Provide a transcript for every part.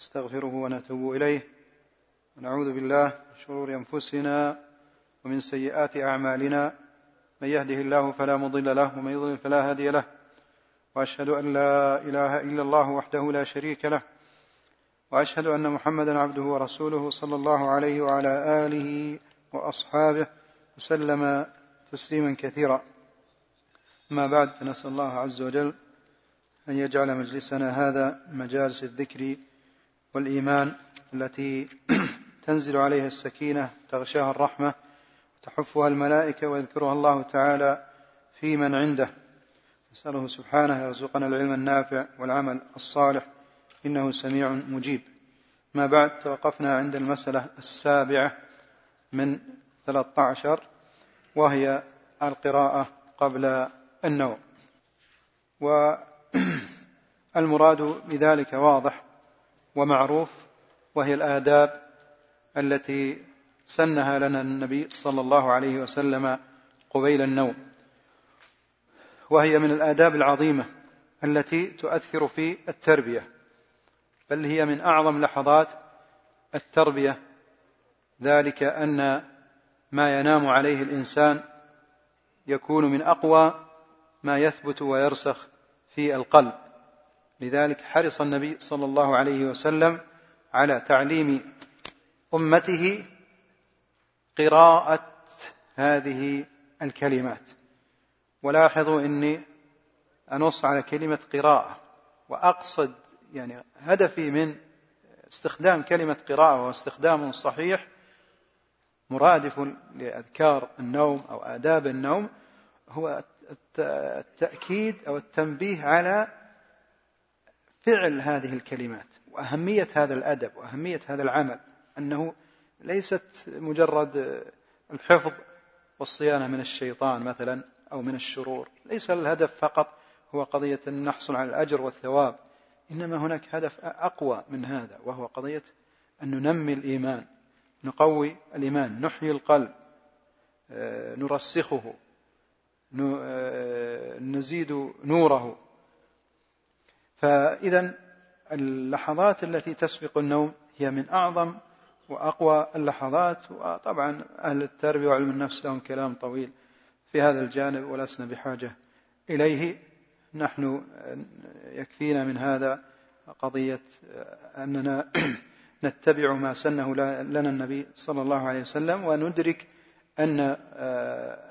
نستغفره ونتوب إليه ونعوذ بالله من شرور أنفسنا ومن سيئات أعمالنا. من يهده الله فلا مضل له ومن يضلل فلا هادي له. وأشهد أن لا إله إلا الله وحده لا شريك له. وأشهد أن محمدا عبده ورسوله صلى الله عليه وعلى آله وأصحابه وسلم تسليما كثيرا. ما بعد فنسأل الله عز وجل أن يجعل مجلسنا هذا مجالس الذكر والإيمان التي تنزل عليها السكينة تغشاها الرحمة تحفها الملائكة ويذكرها الله تعالى في من عنده. نسأله سبحانه يرزقنا العلم النافع والعمل الصالح. إنه سميع مجيب. ما بعد توقفنا عند المسألة السابعة من 13 وهي القراءة قبل النوم. والمراد بذلك واضح ومعروف وهي الآداب التي سنها لنا النبي صلى الله عليه وسلم قبيل النوم. وهي من الآداب العظيمة التي تؤثر في التربية بل هي من أعظم لحظات التربية ذلك أن ما ينام عليه الإنسان يكون من أقوى ما يثبت ويرسخ في القلب. لذلك حرص النبي صلى الله عليه وسلم على تعليم أمته قراءة هذه الكلمات. ولاحظوا إني أنص على كلمة قراءة وأقصد يعني هدفي من استخدام كلمة قراءة واستخدام صحيح مرادف لأذكار النوم أو آداب النوم هو التأكيد أو التنبيه على فعل هذه الكلمات وأهمية هذا الأدب وأهمية هذا العمل أنه ليست مجرد الحفظ والصيانة من الشيطان مثلا أو من الشرور ليس الهدف فقط هو قضية أن نحصل على الأجر والثواب إنما هناك هدف أقوى من هذا وهو قضية أن ننمي الإيمان نقوي الإيمان نحيي القلب آه، نرسخه آه، نزيد نوره. فإذا اللحظات التي تسبق النوم هي من أعظم وأقوى اللحظات وطبعا أهل التربية وعلم النفس لهم كلام طويل في هذا الجانب ولسنا بحاجة إليه. نحن يكفينا من هذا قضية أننا نتبع ما سنه لنا النبي صلى الله عليه وسلم وندرك أن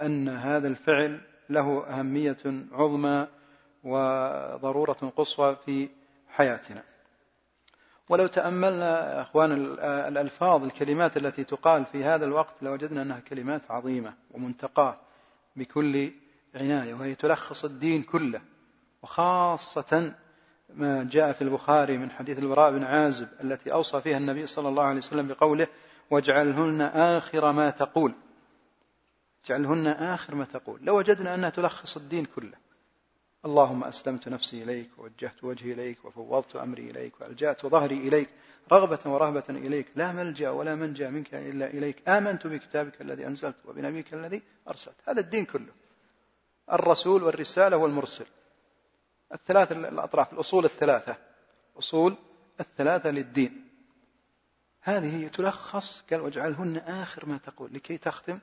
أن هذا الفعل له أهمية عظمى وضرورة قصوى في حياتنا. ولو تأملنا أخوان الألفاظ الكلمات التي تقال في هذا الوقت لوجدنا أنها كلمات عظيمة ومنتقاة بكل عناية وهي تلخص الدين كله. وخاصة ما جاء في البخاري من حديث البراء بن عازب التي أوصى فيها النبي صلى الله عليه وسلم بقوله واجعلهن آخر ما تقول اجعلهن آخر ما تقول. لوجدنا أنها تلخص الدين كله. اللهم أسلمت نفسي إليك ووجهت وجهي إليك وفوضت أمري إليك وألجأت ظهري إليك رغبة ورهبة إليك. لا ملجأ ولا منجأ منك إلا إليك. آمنت بكتابك الذي أنزلت وبنبيك الذي أرسلت. هذا الدين كله. الرسول والرسالة والمرسل. الثلاث الأطراف الأصول الثلاثة. أصول الثلاثة للدين. هذه تلخص قال واجعلهن آخر ما تقول. لكي تختم.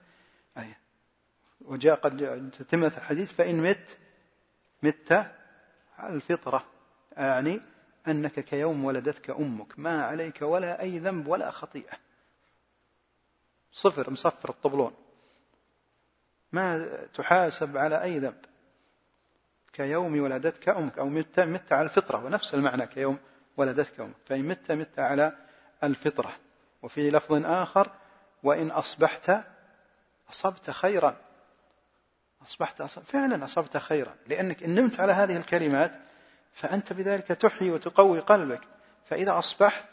آية وجاء قد تتمة الحديث فإن مت مت على الفطرة. يعني أنك كيوم ولدتك أمك. ما عليك ولا أي ذنب ولا خطيئة. صفر مصفر الطبلون. ما تحاسب على أي ذنب. كيوم ولدتك أمك. أو مت مت على الفطرة. ونفس المعنى كيوم ولدتك أمك. فإن مت مت على الفطرة. وفي لفظ آخر وإن أصبحت أصبت خيرا. أصبحت أصب... فعلا أصبت خيرا لأنك إن نمت على هذه الكلمات فأنت بذلك تحيي وتقوي قلبك. فإذا أصبحت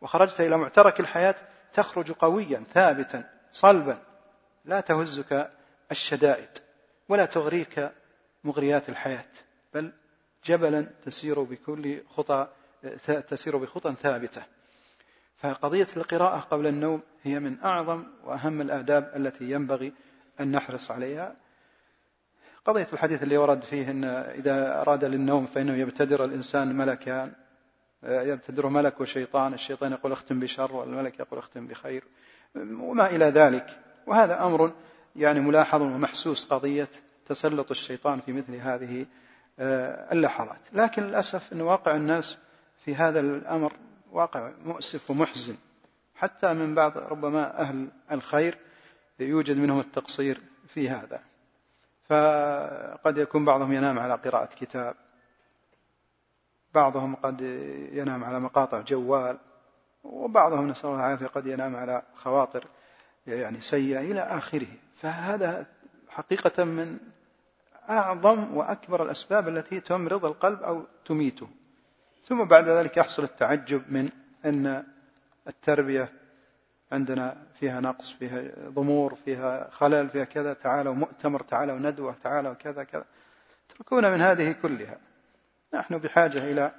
وخرجت إلى معترك الحياة تخرج قويا ثابتا صلبا. لا تهزك الشدائد ولا تغريك مغريات الحياة بل جبلا تسير بكل خطى تسير بخطى ثابتة. فقضية القراءة قبل النوم هي من أعظم وأهم الآداب التي ينبغي أن نحرص عليها. قضية الحديث اللي ورد فيه أن إذا أراد للنوم فإنه يبتدر الإنسان ملكان يبتدره ملك وشيطان الشيطان يقول اختم بشر والملك يقول اختم بخير وما إلى ذلك. وهذا أمر يعني ملاحظ ومحسوس قضية تسلط الشيطان في مثل هذه آه، اللحظات. لكن للأسف أن واقع الناس في هذا الأمر واقع مؤسف ومحزن. حتى من بعض ربما أهل الخير يوجد منهم التقصير في هذا. فقد يكون بعضهم ينام على قراءة كتاب. بعضهم قد ينام على مقاطع جوال وبعضهم نسأل الله العافية قد ينام على خواطر يعني سيئة إلى آخره. فهذا حقيقة من أعظم وأكبر الأسباب التي تمرض القلب أو تميته. ثم بعد ذلك يحصل التعجب من أن التربية عندنا فيها نقص فيها ضمور فيها خلل فيها كذا تعالوا مؤتمر تعالوا ندوة تعالوا كذا كذا. تركون من هذه كلها. نحن بحاجة إلى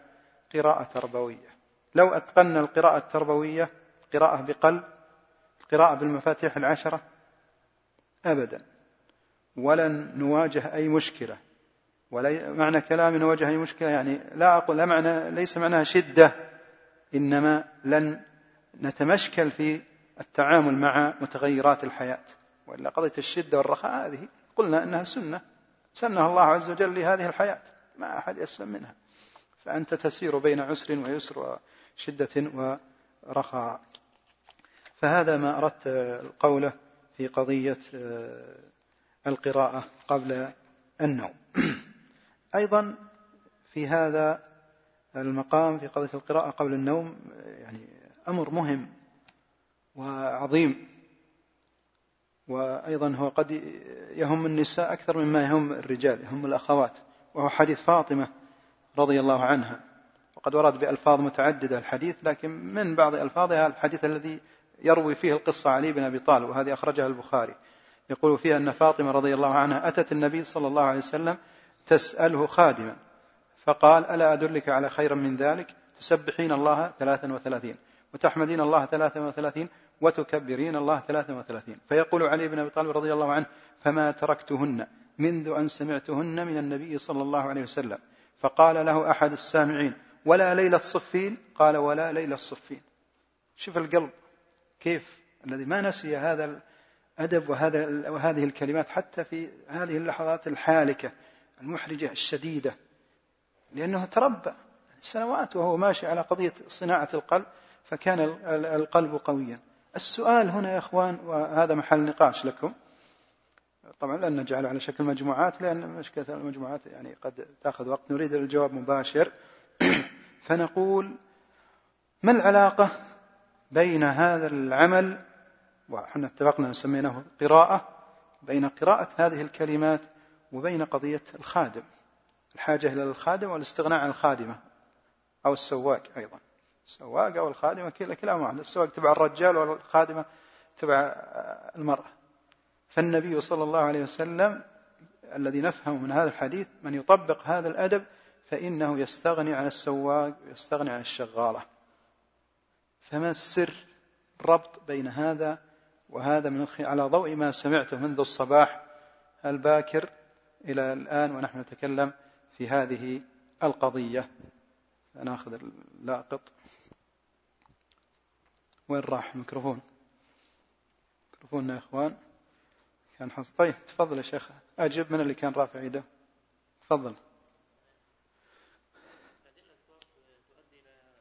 قراءة تربوية. لو أتقنا القراءة التربوية قراءة بقلب القراءة بالمفاتيح العشرة أبدا. ولن نواجه أي مشكلة. ولا معنى كلامي نواجه أي مشكلة يعني لا أقول لا معنى ليس معناها شدة إنما لن نتمشكل في التعامل مع متغيرات الحياة. وإلا قضية الشدة والرخاء هذه. قلنا أنها سنة. سنها الله عز وجل لهذه الحياة. ما أحد يسلم منها. فأنت تسير بين عسر ويسر وشدة ورخاء. فهذا ما أردت قوله في قضية القراءة قبل النوم. أيضا في هذا المقام في قضية القراءة قبل النوم يعني أمر مهم. وعظيم. وأيضا هو قد يهم النساء أكثر مما يهم الرجال يهم الأخوات وهو حديث فاطمة رضي الله عنها. وقد ورد بألفاظ متعددة الحديث لكن من بعض ألفاظها الحديث الذي يروي فيه القصة علي بن أبي طالب وهذه أخرجها البخاري. يقول فيها أن فاطمة رضي الله عنها أتت النبي صلى الله عليه وسلم تسأله خادما فقال ألا أدلك على خير من ذلك؟ تسبحين الله ثلاثا وثلاثين وتحمدين الله ثلاثا وثلاثين وتكبرين الله ثلاثا وثلاثين. فيقول علي بن أبي طالب رضي الله عنه فما تركتهن منذ أن سمعتهن من النبي صلى الله عليه وسلم. فقال له أحد السامعين ولا ليلة صفين قال ولا ليلة صفين شوف القلب كيف الذي ما نسي هذا الأدب وهذا وهذه الكلمات حتى في هذه اللحظات الحالكة المحرجة الشديدة. لأنه تربى سنوات وهو ماشي على قضية صناعة القلب فكان القلب قويا. السؤال هنا يا أخوان وهذا محل نقاش لكم. طبعا لن نجعله على شكل مجموعات لأن مشكلة المجموعات يعني قد تأخذ وقت. نريد الجواب مباشر. فنقول ما العلاقة بين هذا العمل وحنا اتفقنا سميناه قراءة بين قراءة هذه الكلمات وبين قضية الخادم؟ الحاجة إلى الخادم والاستغناء عن الخادمة أو السواق أيضا. السواق أو الخادمة كلا كلاهما واحد السواق تبع الرجال والخادمة تبع المرأة. فالنبي صلى الله عليه وسلم الذي نفهم من هذا الحديث من يطبق هذا الأدب فإنه يستغني عن السواق ويستغني عن الشغالة. فما السر الربط بين هذا وهذا من على ضوء ما سمعته منذ الصباح الباكر إلى الآن ونحن نتكلم في هذه القضية. ناخذ اللاقط وين راح الميكروفون؟ ميكروفوننا يا إخوان. كان حظ. طيب تفضل يا شيخ. أجب من اللي كان رافع يده تفضل.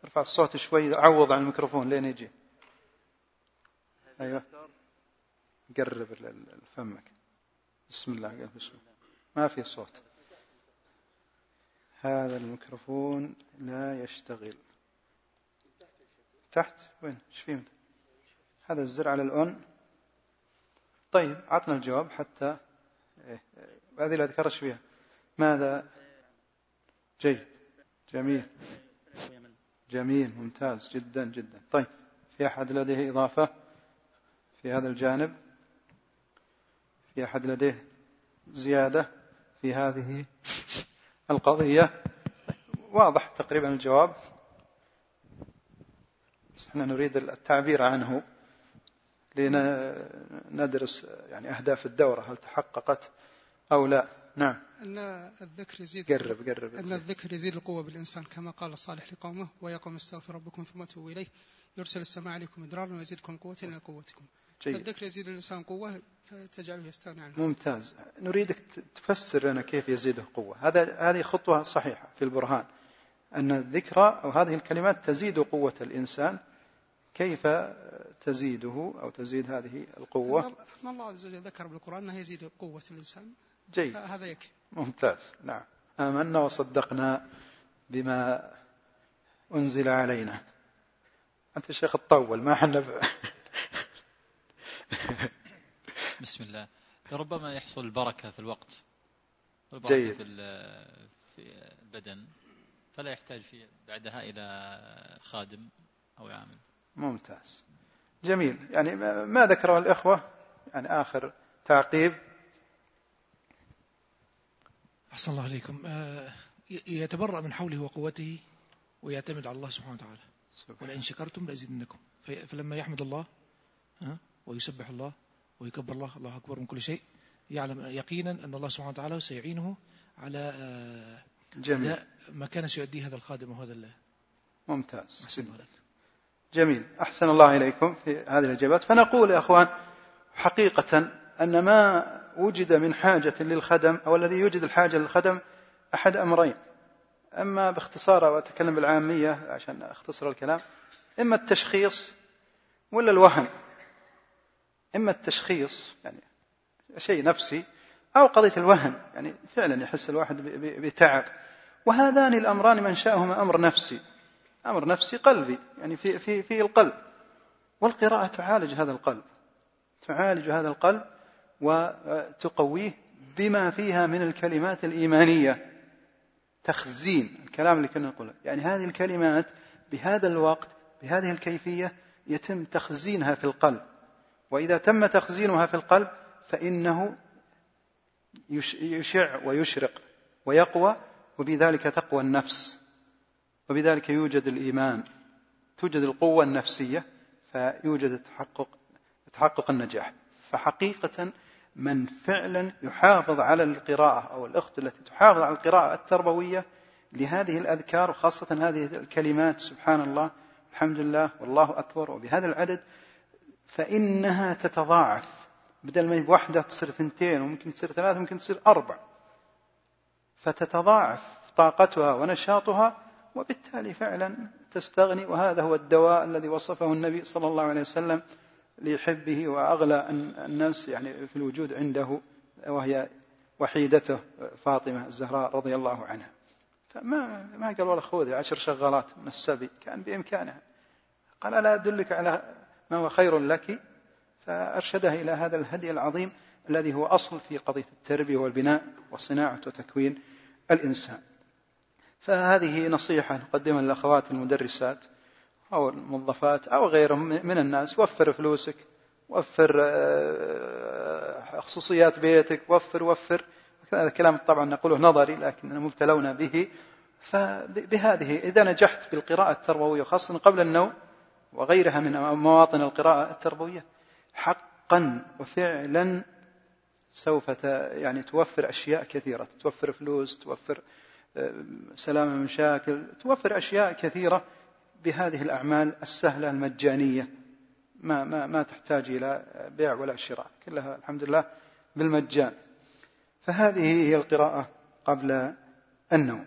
ارفع الصوت شوي عوض عن الميكروفون لين يجي. أيوه. قرب فمك. بسم الله قال بسم الله ما في صوت. هذا الميكروفون لا يشتغل. تحت؟ وين؟ إيش فيه هذا الزر على الأون طيب عطنا الجواب حتى إيه، هذه اللي أذكرش فيها؟ ماذا؟ جيد. جميل. جميل ممتاز جدا جدا. طيب في أحد لديه إضافة في هذا الجانب؟ في أحد لديه زيادة في هذه القضية؟ واضح تقريبا الجواب. بس إحنا نريد التعبير عنه لندرس يعني أهداف الدورة هل تحققت أو لا؟ نعم. أن الذكر يزيد قرب قرب أن الذكر يزيد القوة بالإنسان كما قال صالح لقومه ويقوم استغفر ربكم ثم توبوا إليه. يرسل السماء عليكم إدرارا ويزيدكم قوة إلى قوتكم. جيد. الذكر يزيد الإنسان قوة فتجعله يستغني عنه. ممتاز. نريدك تفسر لنا كيف يزيده قوة هذا هذه خطوة صحيحة في البرهان. أن الذكرى أو هذه الكلمات تزيد قوة الإنسان كيف تزيده أو تزيد هذه القوة؟ أن الله عز وجل ذكر بالقرآن أنه يزيد قوة الإنسان. جيد. هذا يكفي. ممتاز. نعم. آمنا وصدقنا بما أنزل علينا. أنت الشيخ الطول ما حنا بسم الله. ربما يحصل البركة في الوقت. البركة جيد. في في البدن. فلا يحتاج في بعدها إلى خادم أو عامل ممتاز. جميل. يعني ما ذكره الإخوة؟ يعني آخر تعقيب. أحسن الله عليكم. آه، يتبرأ من حوله وقوته ويعتمد على الله سبحانه وتعالى. ولئن شكرتم لأزيدنكم. فلما يحمد الله ويسبح الله ويكبر الله الله أكبر من كل شيء يعلم يقينا أن الله سبحانه وتعالى سيعينه على آه، جميل. ما كان سيؤديه هذا الخادم وهذا الله ممتاز. أحسن الله جميل. أحسن الله إليكم في هذه الإجابات. فنقول يا أخوان حقيقة أن ما وجد من حاجة للخدم أو الذي يوجد الحاجة للخدم أحد أمرين. أما باختصار وأتكلم بالعامية عشان أختصر الكلام. إما التشخيص ولا الوهم إما التشخيص يعني شيء نفسي أو قضية الوهن. يعني فعلا يحس الواحد بتعب. وهذان الأمران منشأهما أمر نفسي. أمر نفسي قلبي يعني في, في, في القلب. والقراءة تعالج هذا القلب. تعالج هذا القلب وتقويه بما فيها من الكلمات الإيمانية. تخزين الكلام اللي كنا نقوله. يعني هذه الكلمات بهذا الوقت بهذه الكيفية يتم تخزينها في القلب. وإذا تم تخزينها في القلب فإنه يشع ويشرق ويقوى وبذلك تقوى النفس. وبذلك يوجد الإيمان توجد القوة النفسية فيوجد تحقق تحقق النجاح. فحقيقة من فعلا يحافظ على القراءة أو الأخت التي تحافظ على القراءة التربوية لهذه الأذكار وخاصة هذه الكلمات سبحان الله الحمد لله والله أكبر وبهذا العدد فإنها تتضاعف. بدل ما واحدة تصير ثنتين وممكن تصير ثلاثة وممكن تصير أربع. فتتضاعف طاقتها ونشاطها وبالتالي فعلا تستغني وهذا هو الدواء الذي وصفه النبي صلى الله عليه وسلم لحبه وأغلى الناس يعني في الوجود عنده وهي وحيدته فاطمة الزهراء رضي الله عنها. فما ما قال والله خذي عشر شغالات من السبي كان بإمكانها. قال ألا أدلك على ما هو خير لك؟ فأرشدها إلى هذا الهدي العظيم الذي هو أصل في قضية التربية والبناء وصناعة وتكوين الإنسان. فهذه نصيحة نقدمها للأخوات المدرسات أو الموظفات أو غيرهم من الناس. وفر فلوسك وفر آه، خصوصيات بيتك وفر وفر. هذا الكلام طبعا نقوله نظري لكننا مبتلون به. فبهذه إذا نجحت بالقراءة التربوية خاصة قبل النوم وغيرها من مواطن القراءة التربوية حقا وفعلا سوف يعني توفر أشياء كثيرة. توفر فلوس توفر سلامة من مشاكل توفر أشياء كثيرة بهذه الأعمال السهلة المجانية. ما, ما, ما تحتاج إلى بيع ولا شراء كلها الحمد لله بالمجان. فهذه هي القراءة قبل النوم.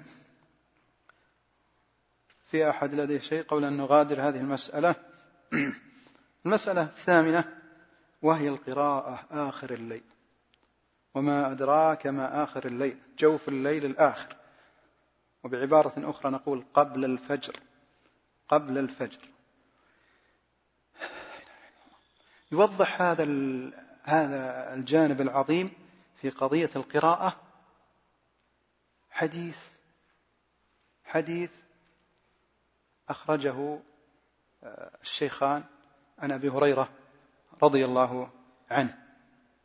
في أحد لديه شيء قبل أن نغادر هذه المسألة؟ المسألة الثامنة وهي القراءة آخر الليل. وما أدراك ما آخر الليل جوف الليل الآخر. وبعبارة أخرى نقول قبل الفجر. قبل الفجر. يوضح هذا هذا الجانب العظيم في قضية القراءة حديث حديث أخرجه آه، الشيخان عن أبي هريرة رضي الله عنه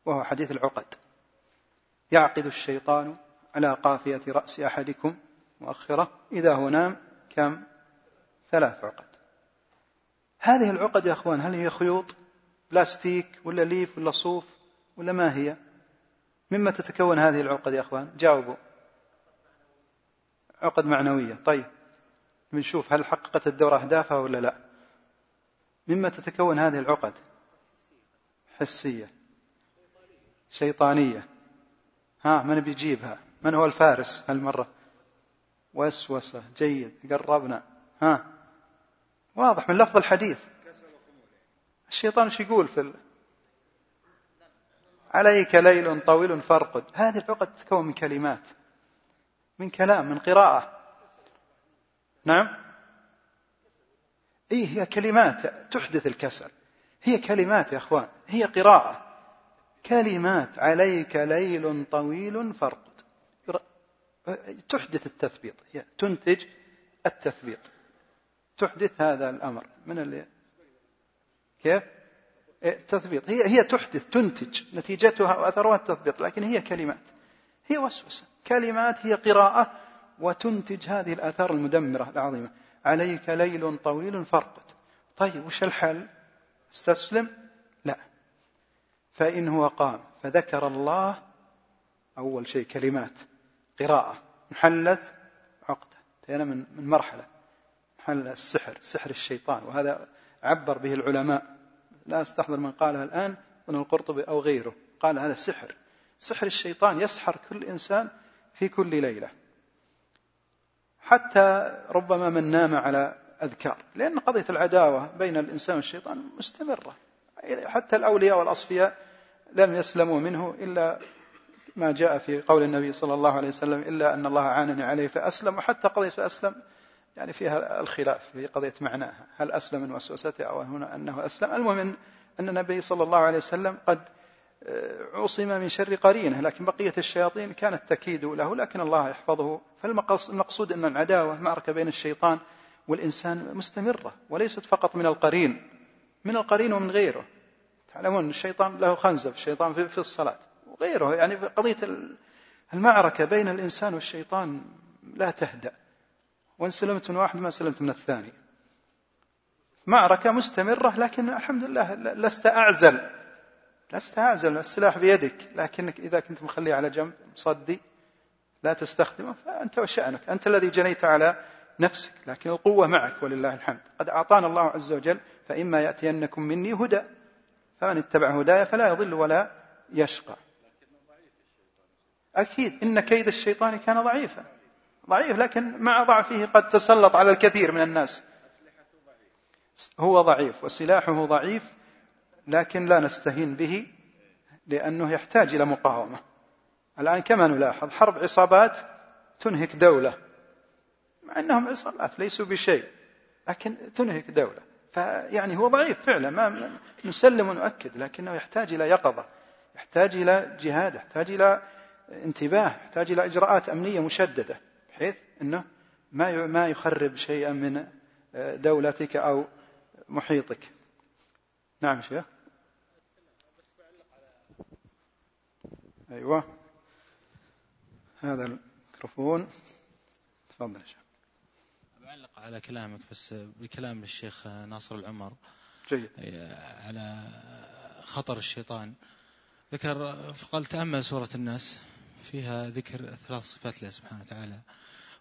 وهو حديث العقد. يعقد الشيطان على قافية رأس أحدكم مؤخرة إذا هو نام كم؟ ثلاث عقد. هذه العقد يا أخوان هل هي خيوط؟ بلاستيك ولا ليف ولا صوف ولا ما هي؟ مما تتكون هذه العقد يا أخوان؟ جاوبوا. عقد معنوية. طيب بنشوف هل حققت الدورة أهدافها ولا لا. مما تتكون هذه العقد. حسية. شيطانية. ها من بيجيبها؟ من هو الفارس هالمرة؟ وسوسة. جيد. قربنا. ها. واضح من لفظ الحديث. الشيطان إيش يقول في ال... عليك ليل طويل فارقد. هذه العقد تتكون من كلمات. من كلام من قراءة. نعم؟ إيه هي كلمات تحدث الكسل. هي كلمات يا أخوان. هي قراءة. كلمات عليك ليل طويل فارقد. تحدث التثبيط هي تنتج التثبيط. تحدث هذا الأمر. من اللي؟ كيف؟ التثبيط هي هي تحدث تنتج. نتيجتها وأثرها التثبيط لكن هي كلمات. هي وسوسة. كلمات هي قراءة وتنتج هذه الآثار المدمرة العظيمة. عليك ليل طويل فرقد طيب وش الحل؟ استسلم؟ لا. فإن هو قام فذكر الله أول شيء كلمات. قراءة. انحلت عقدة. انتهينا من من مرحلة. انحل السحر سحر الشيطان. وهذا عبر به العلماء. لا أستحضر من قالها الآن من القرطبي أو غيره. قال هذا سحر. سحر الشيطان يسحر كل إنسان في كل ليلة. حتى ربما من نام على أذكار. لأن قضية العداوة بين الإنسان والشيطان مستمرة. حتى الأولياء والأصفياء لم يسلموا منه إلا ما جاء في قول النبي صلى الله عليه وسلم إلا أن الله عانني عليه فأسلم وحتى قضية أسلم يعني فيها الخلاف في قضية معناها هل أسلم من وسوسته أو هنا أنه أسلم. المهم أن النبي صلى الله عليه وسلم قد عصم من شر قرينة لكن بقية الشياطين كانت تكيد له لكن الله يحفظه. فالمقصود أن العداوة معركة بين الشيطان والإنسان مستمرة وليست فقط من القرين من القرين ومن غيره. تعلمون الشيطان له خنزب الشيطان في الصلاة. وغيره. يعني قضية المعركة بين الإنسان والشيطان لا تهدأ. وإن سلمت من واحد ما سلمت من الثاني. معركة مستمرة لكن الحمد لله لست أعزل. لست أعزل السلاح بيدك. لكنك إذا كنت مخليه على جنب مصدي لا تستخدمه فأنت وشأنك. أنت الذي جنيت على نفسك لكن القوة معك ولله الحمد. قد أعطانا الله عز وجل فإما يأتينكم مني هدى. فمن اتبع هدايا فلا يضل ولا يشقى. أكيد إن كيد الشيطان كان ضعيفا. ضعيف لكن مع ضعفه قد تسلط على الكثير من الناس. هو ضعيف وسلاحه ضعيف لكن لا نستهين به لأنه يحتاج إلى مقاومة. الآن كما نلاحظ حرب عصابات تنهك دولة. مع أنهم عصابات ليسوا بشيء لكن تنهك دولة. فيعني هو ضعيف فعلا ما نسلم ونؤكد لكنه يحتاج إلى يقظة يحتاج إلى جهاد يحتاج إلى انتباه يحتاج إلى إجراءات أمنية مشددة بحيث أنه ما ما يخرب شيئا من دولتك أو محيطك. نعم شيخ. أيوة. هذا الميكروفون. تفضل يا شيخ. بعلق على كلامك بس بكلام الشيخ ناصر العمر. جيد. على خطر الشيطان. ذكر فقال تأمل سورة الناس. فيها ذكر ثلاث صفات لله سبحانه وتعالى.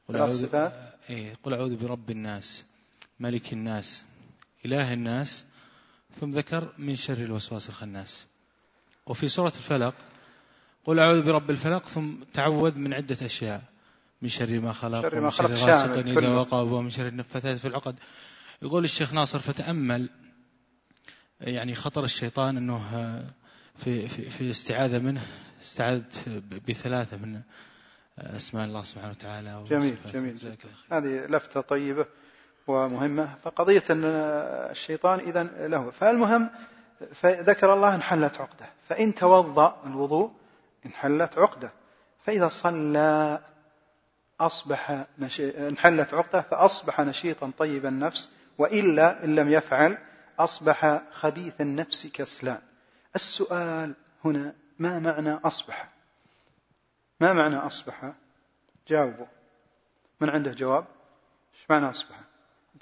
قل ثلاث صفات؟ إيه قل أعوذ برب الناس ملك الناس إله الناس ثم ذكر من شر الوسواس الخناس. وفي سورة الفلق قل أعوذ برب الفلق ثم تعوذ من عدة أشياء. من شر ما خلق شر ما ومن شر غاسق إذا. وقب ومن شر النفاثات في العقد. يقول الشيخ ناصر فتأمل. يعني خطر الشيطان أنه في, في, في الاستعاذة منه استعاذت بثلاثة من أسماء الله سبحانه وتعالى جميل. جميل. هذه لفتة طيبة ومهمة. فقضية أن الشيطان إذا له. فالمهم فذكر الله انحلت عقدة. فإن توضأ الوضوء انحلت عقدة. فإذا صلى نشي... انحلت عقدة فأصبح نشيطا طيب النفس. وإلا إن لم يفعل أصبح خبيث النفس كسلان. السؤال هنا ما معنى أصبح؟ ما معنى أصبح؟ جاوبوا من عنده جواب؟ إيش معنى أصبح؟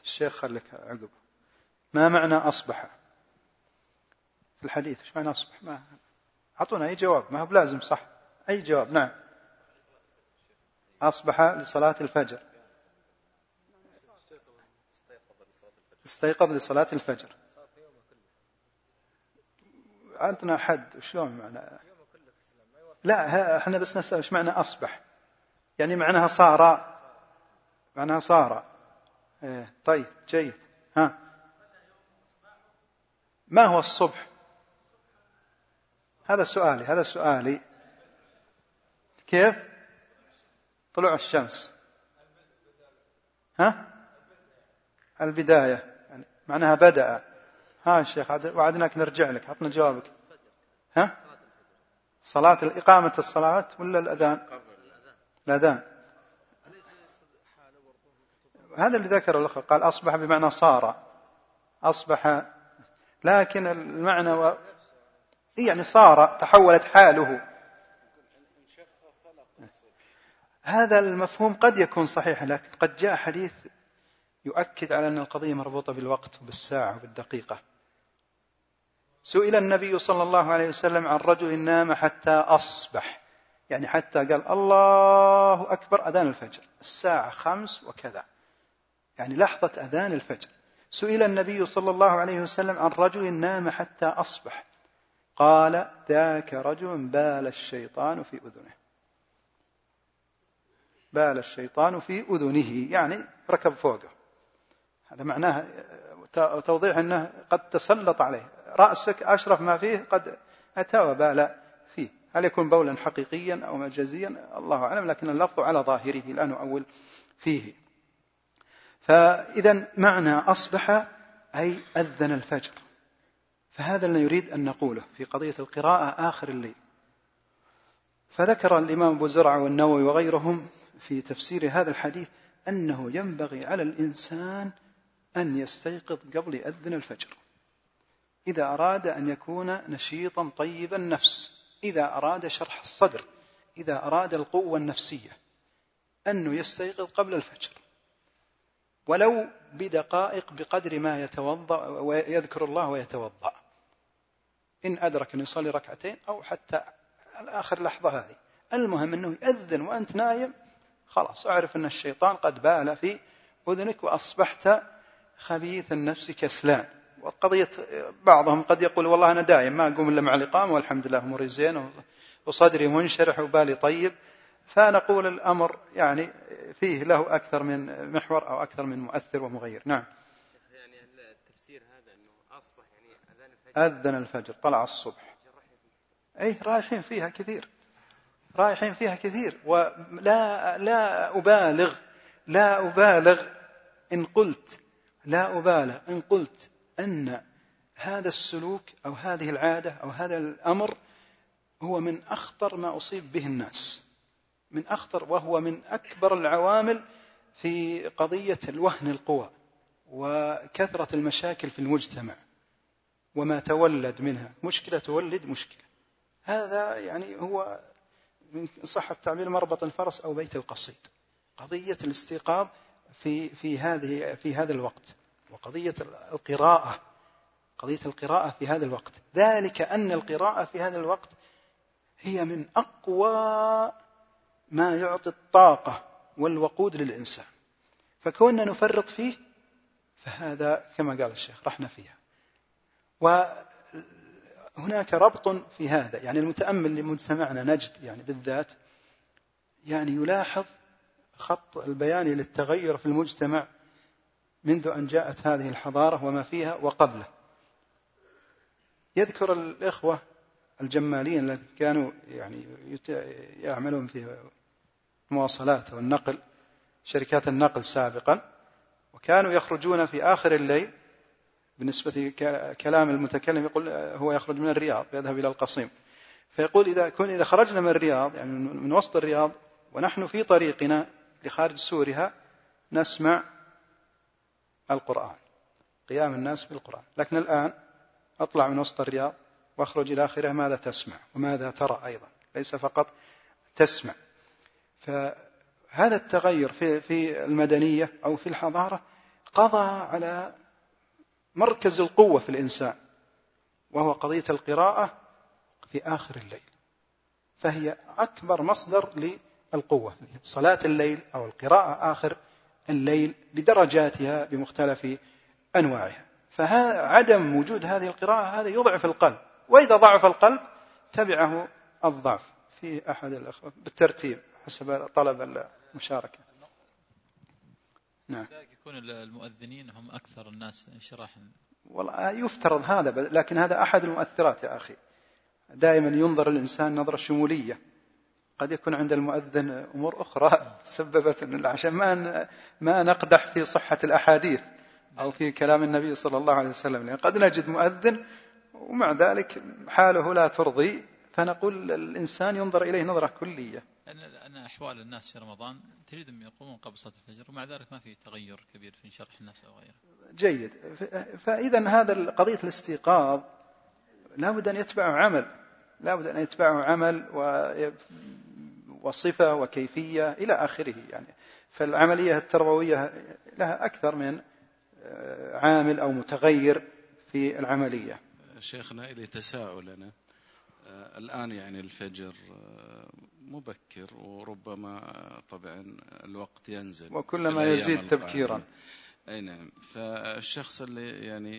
الشيخ خليك عقب. ما معنى أصبح؟ في الحديث إيش معنى أصبح؟ ما أعطونا أي جواب ما هو بلازم صح؟ أي جواب نعم. أصبح لصلاة الفجر. استيقظ لصلاة الفجر. عندنا حد شلون معنى؟ لا إحنا بس نسأل إيش معنى أصبح؟ يعني معناها صار معناها صار. إيه طيب جيد. ها. ما هو الصبح؟ هذا سؤالي هذا سؤالي. كيف؟ طلوع الشمس. ها؟ البداية. يعني معناها بدأ. ها الشيخ وعدناك نرجع لك عطنا جوابك. ها؟ صلاة إقامة الصلاة ولا الأذان؟ الأذان. هذا اللي ذكره الأخ قال أصبح بمعنى صار. أصبح لكن المعنى و... يعني صار تحولت حاله. هذا المفهوم قد يكون صحيحا لكن قد جاء حديث يؤكد على أن القضية مربوطة بالوقت وبالساعة وبالدقيقة. سئل النبي صلى الله عليه وسلم عن رجل نام حتى أصبح. يعني حتى قال الله أكبر أذان الفجر. الساعة خمس وكذا. يعني لحظة أذان الفجر. سئل النبي صلى الله عليه وسلم عن رجل نام حتى أصبح. قال ذاك رجل بال الشيطان في أذنه. بال الشيطان في أذنه. يعني ركب فوقه. هذا معناه توضيح أنه قد تسلط عليه. رأسك أشرف ما فيه قد أتى وبال فيه. هل يكون بولا حقيقيا أو مجازيا؟ الله أعلم لكن اللفظ على ظاهره لا نؤول فيه. فإذا معنى أصبح أي أذن الفجر. فهذا الذي يريد أن نقوله في قضية القراءة آخر الليل. فذكر الإمام أبو زرعة والنووي وغيرهم في تفسير هذا الحديث أنه ينبغي على الإنسان أن يستيقظ قبل يأذن الفجر. إذا أراد أن يكون نشيطا طيب النفس إذا أراد شرح الصدر إذا أراد القوة النفسية أنه يستيقظ قبل الفجر. ولو بدقائق بقدر ما يتوضأ ويذكر الله ويتوضأ. إن أدرك أن يصلي ركعتين أو حتى آخر لحظة هذه. المهم أنه يأذن وأنت نايم خلاص أعرف أن الشيطان قد بال في أذنك وأصبحت خبيث النفس كسلان. وقضية بعضهم قد يقول والله أنا دايم ما أقوم إلا مع الإقامة والحمد لله أموري زين وصدري منشرح وبالي طيب. فنقول الأمر يعني فيه له أكثر من محور أو أكثر من مؤثر ومغير. نعم. يعني التفسير هذا أنه أصبح يعني أذان الفجر؟ أذن الفجر طلع الصبح. أي رايحين فيها كثير. رايحين فيها كثير. ولا لا أبالغ لا أبالغ إن قلت لا أبالغ إن قلت أن هذا السلوك أو هذه العادة أو هذا الأمر هو من أخطر ما أصيب به الناس من أخطر وهو من أكبر العوامل في قضية الوهن القوى وكثرة المشاكل في المجتمع وما تولد منها. مشكلة تولد مشكلة. هذا يعني هو صح التعبير مربط الفرس أو بيت القصيد. قضية الاستيقاظ في في هذه في هذا الوقت. وقضية القراءة قضية القراءة في هذا الوقت. ذلك أن القراءة في هذا الوقت هي من أقوى ما يعطي الطاقة والوقود للإنسان. فكوننا نفرط فيه فهذا كما قال الشيخ رحنا فيها. وهناك ربط في هذا. يعني المتأمل لمجتمعنا نجد يعني بالذات يعني يلاحظ خط البياني للتغير في المجتمع منذ أن جاءت هذه الحضارة وما فيها وقبله. يذكر الإخوة الجمالين الذين كانوا يعني يعملون في المواصلات والنقل شركات النقل سابقا وكانوا يخرجون في آخر الليل بالنسبة كلام المتكلم يقول هو يخرج من الرياض يذهب إلى القصيم. فيقول إذا كن إذا خرجنا من الرياض يعني من وسط الرياض ونحن في طريقنا لخارج سورها نسمع القرآن. قيام الناس بالقرآن. لكن الآن أطلع من وسط الرياض وأخرج إلى آخره. ماذا تسمع؟ وماذا ترى أيضا؟ ليس فقط تسمع. فهذا التغير في في المدنية أو في الحضارة قضى على مركز القوة في الإنسان وهو قضية القراءة في آخر الليل. فهي أكبر مصدر للقوة. صلاة الليل أو القراءة آخر الليل بدرجاتها بمختلف أنواعها. فعدم وجود هذه القراءة هذا يضعف القلب. وإذا ضعف القلب تبعه الضعف في أحد الأخوة بالترتيب حسب طلب المشاركة. نعم. يكون المؤذنين هم أكثر الناس انشراحا. والله يفترض هذا لكن هذا أحد المؤثرات يا أخي. دائما ينظر الإنسان نظرة شمولية. قد يكون عند المؤذن أمور أخرى سببت عشان ما ما نقدح في صحة الأحاديث أو في كلام النبي صلى الله عليه وسلم. لأن قد نجد مؤذن ومع ذلك حاله لا ترضي فنقول الإنسان ينظر إليه نظرة كلية. أن أحوال الناس في رمضان تجدهم يقومون قبل صلاة الفجر ومع ذلك ما في تغير كبير في شرح الناس أو غيره. جيد. فإذا هذا قضية الاستيقاظ لا بد أن يتبعه عمل لا بد أن يتبعه عمل وصفة وكيفية إلى آخره. يعني فالعملية التربوية لها أكثر من آه، عامل أو متغير في العملية. شيخنا إلي تساؤل أنا آه، الآن يعني الفجر آه، مبكر وربما طبعا الوقت ينزل وكلما يزيد تبكيرا. أي نعم. فالشخص اللي يعني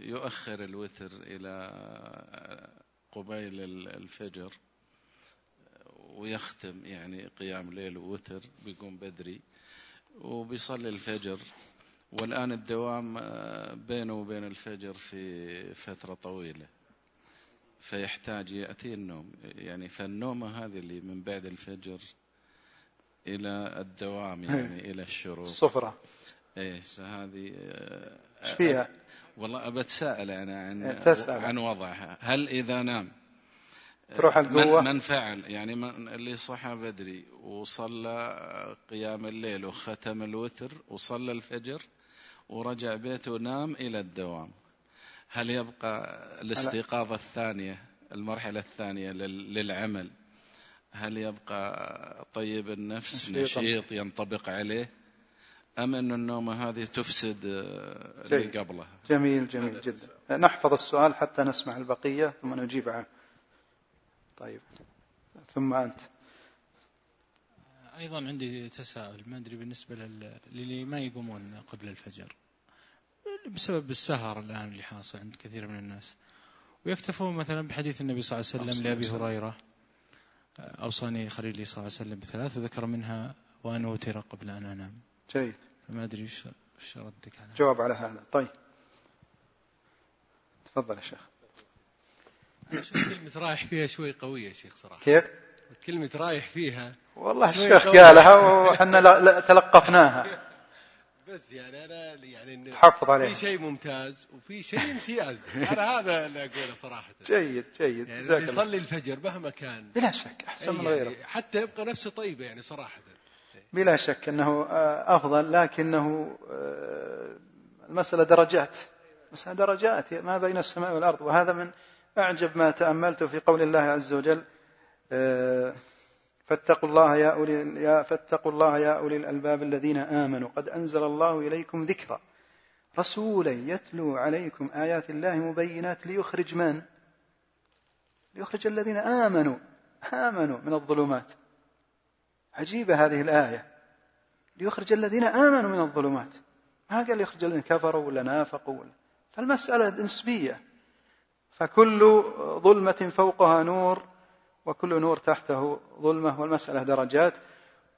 يؤخر الوتر إلى قبيل الفجر ويختم يعني قيام ليل ووتر بيقوم بدري وبيصلي الفجر. والآن الدوام بينه وبين الفجر في فترة طويلة. فيحتاج يأتي النوم. يعني فالنومة هذه اللي من بعد الفجر إلى الدوام يعني إلى الشروق. الصفرة إيش هذه إيش فيها؟ والله بتساءل أنا عن تسأل. عن وضعها. هل إذا نام؟ تروح القوة من, من فعل يعني من اللي صحى بدري وصلى قيام الليل وختم الوتر وصلى الفجر ورجع بيته ونام إلى الدوام. هل يبقى الاستيقاظة الثانية المرحلة الثانية للعمل؟ هل يبقى طيب النفس نشيط ينطبق عليه؟ أم أن النومة هذه تفسد آه، اللي قبلها؟ جميل جميل جدا. نحفظ السؤال حتى نسمع البقية ثم نجيب عنه. طيب. ثم أنت. أيضا عندي تساؤل ما أدري بالنسبة للي ما يقومون قبل الفجر. بسبب السهر الآن اللي حاصل عند كثير من الناس. ويكتفون مثلا بحديث النبي صلى الله عليه وسلم لأبي هريرة. أوصاني خليلي صلى الله عليه وسلم بثلاث وذكر منها وأن أوتر قبل أن أنام. جيد. ما أدري وش ردك على جواب على هذا. طيب. تفضل يا شيخ. كلمة رايح فيها شوي قوية يا شيخ صراحة. كيف؟ كلمة رايح فيها والله الشيخ قالها؟ وحنا تلقفناها. بس يعني أنا يعني تحفظ عليه في شيء ممتاز وفي شيء امتياز. أنا هذا اللي أقوله صراحة. جيد جيد. يعني يصلي الفجر مهما كان. بلا شك أحسن من غيره يعني حتى يبقى نفسه طيبه يعني صراحة. بلا شك إنه آه، أفضل لكنه آه، المسألة درجات. مسألة درجات ما بين السماء والأرض. وهذا من أعجب ما تاملته في قول الله عز وجل آه، فاتقوا الله يا أولي يا فاتقوا الله يا أولي الألباب الذين آمنوا. قد أنزل الله إليكم ذكرا. رسولا يتلو عليكم آيات الله مبينات ليخرج من؟ ليخرج الذين آمنوا. آمنوا من الظلمات. عجيبة هذه الآية. ليخرج الذين آمنوا من الظلمات. ما قال يخرج الذين كفروا ولا نافقوا ولا؟ فالمسألة نسبية. فكل ظلمة فوقها نور وكل نور تحته ظلمة والمسألة درجات.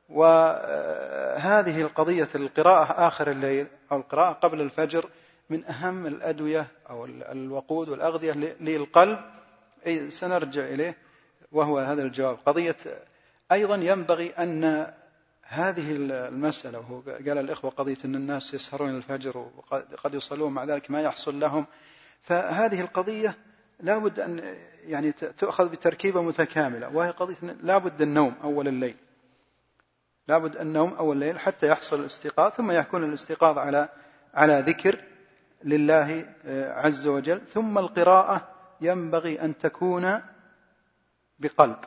وهذه القضية القراءة آخر الليل أو القراءة قبل الفجر من أهم الأدوية أو الوقود والأغذية للقلب. أي سنرجع إليه وهو هذا الجواب. قضية أيضا ينبغي أن هذه المسألة وهو قال الإخوة قضية أن الناس يسهرون الفجر وقد يصلون مع ذلك ما يحصل لهم. فهذه القضية لا بد أن يعني تؤخذ بتركيبة متكاملة وهي قضية لا بد النوم أول الليل. لا بد النوم أول الليل حتى يحصل الاستيقاظ ثم يكون الاستيقاظ على على ذكر لله آه، عز وجل. ثم القراءة ينبغي أن تكون بقلب.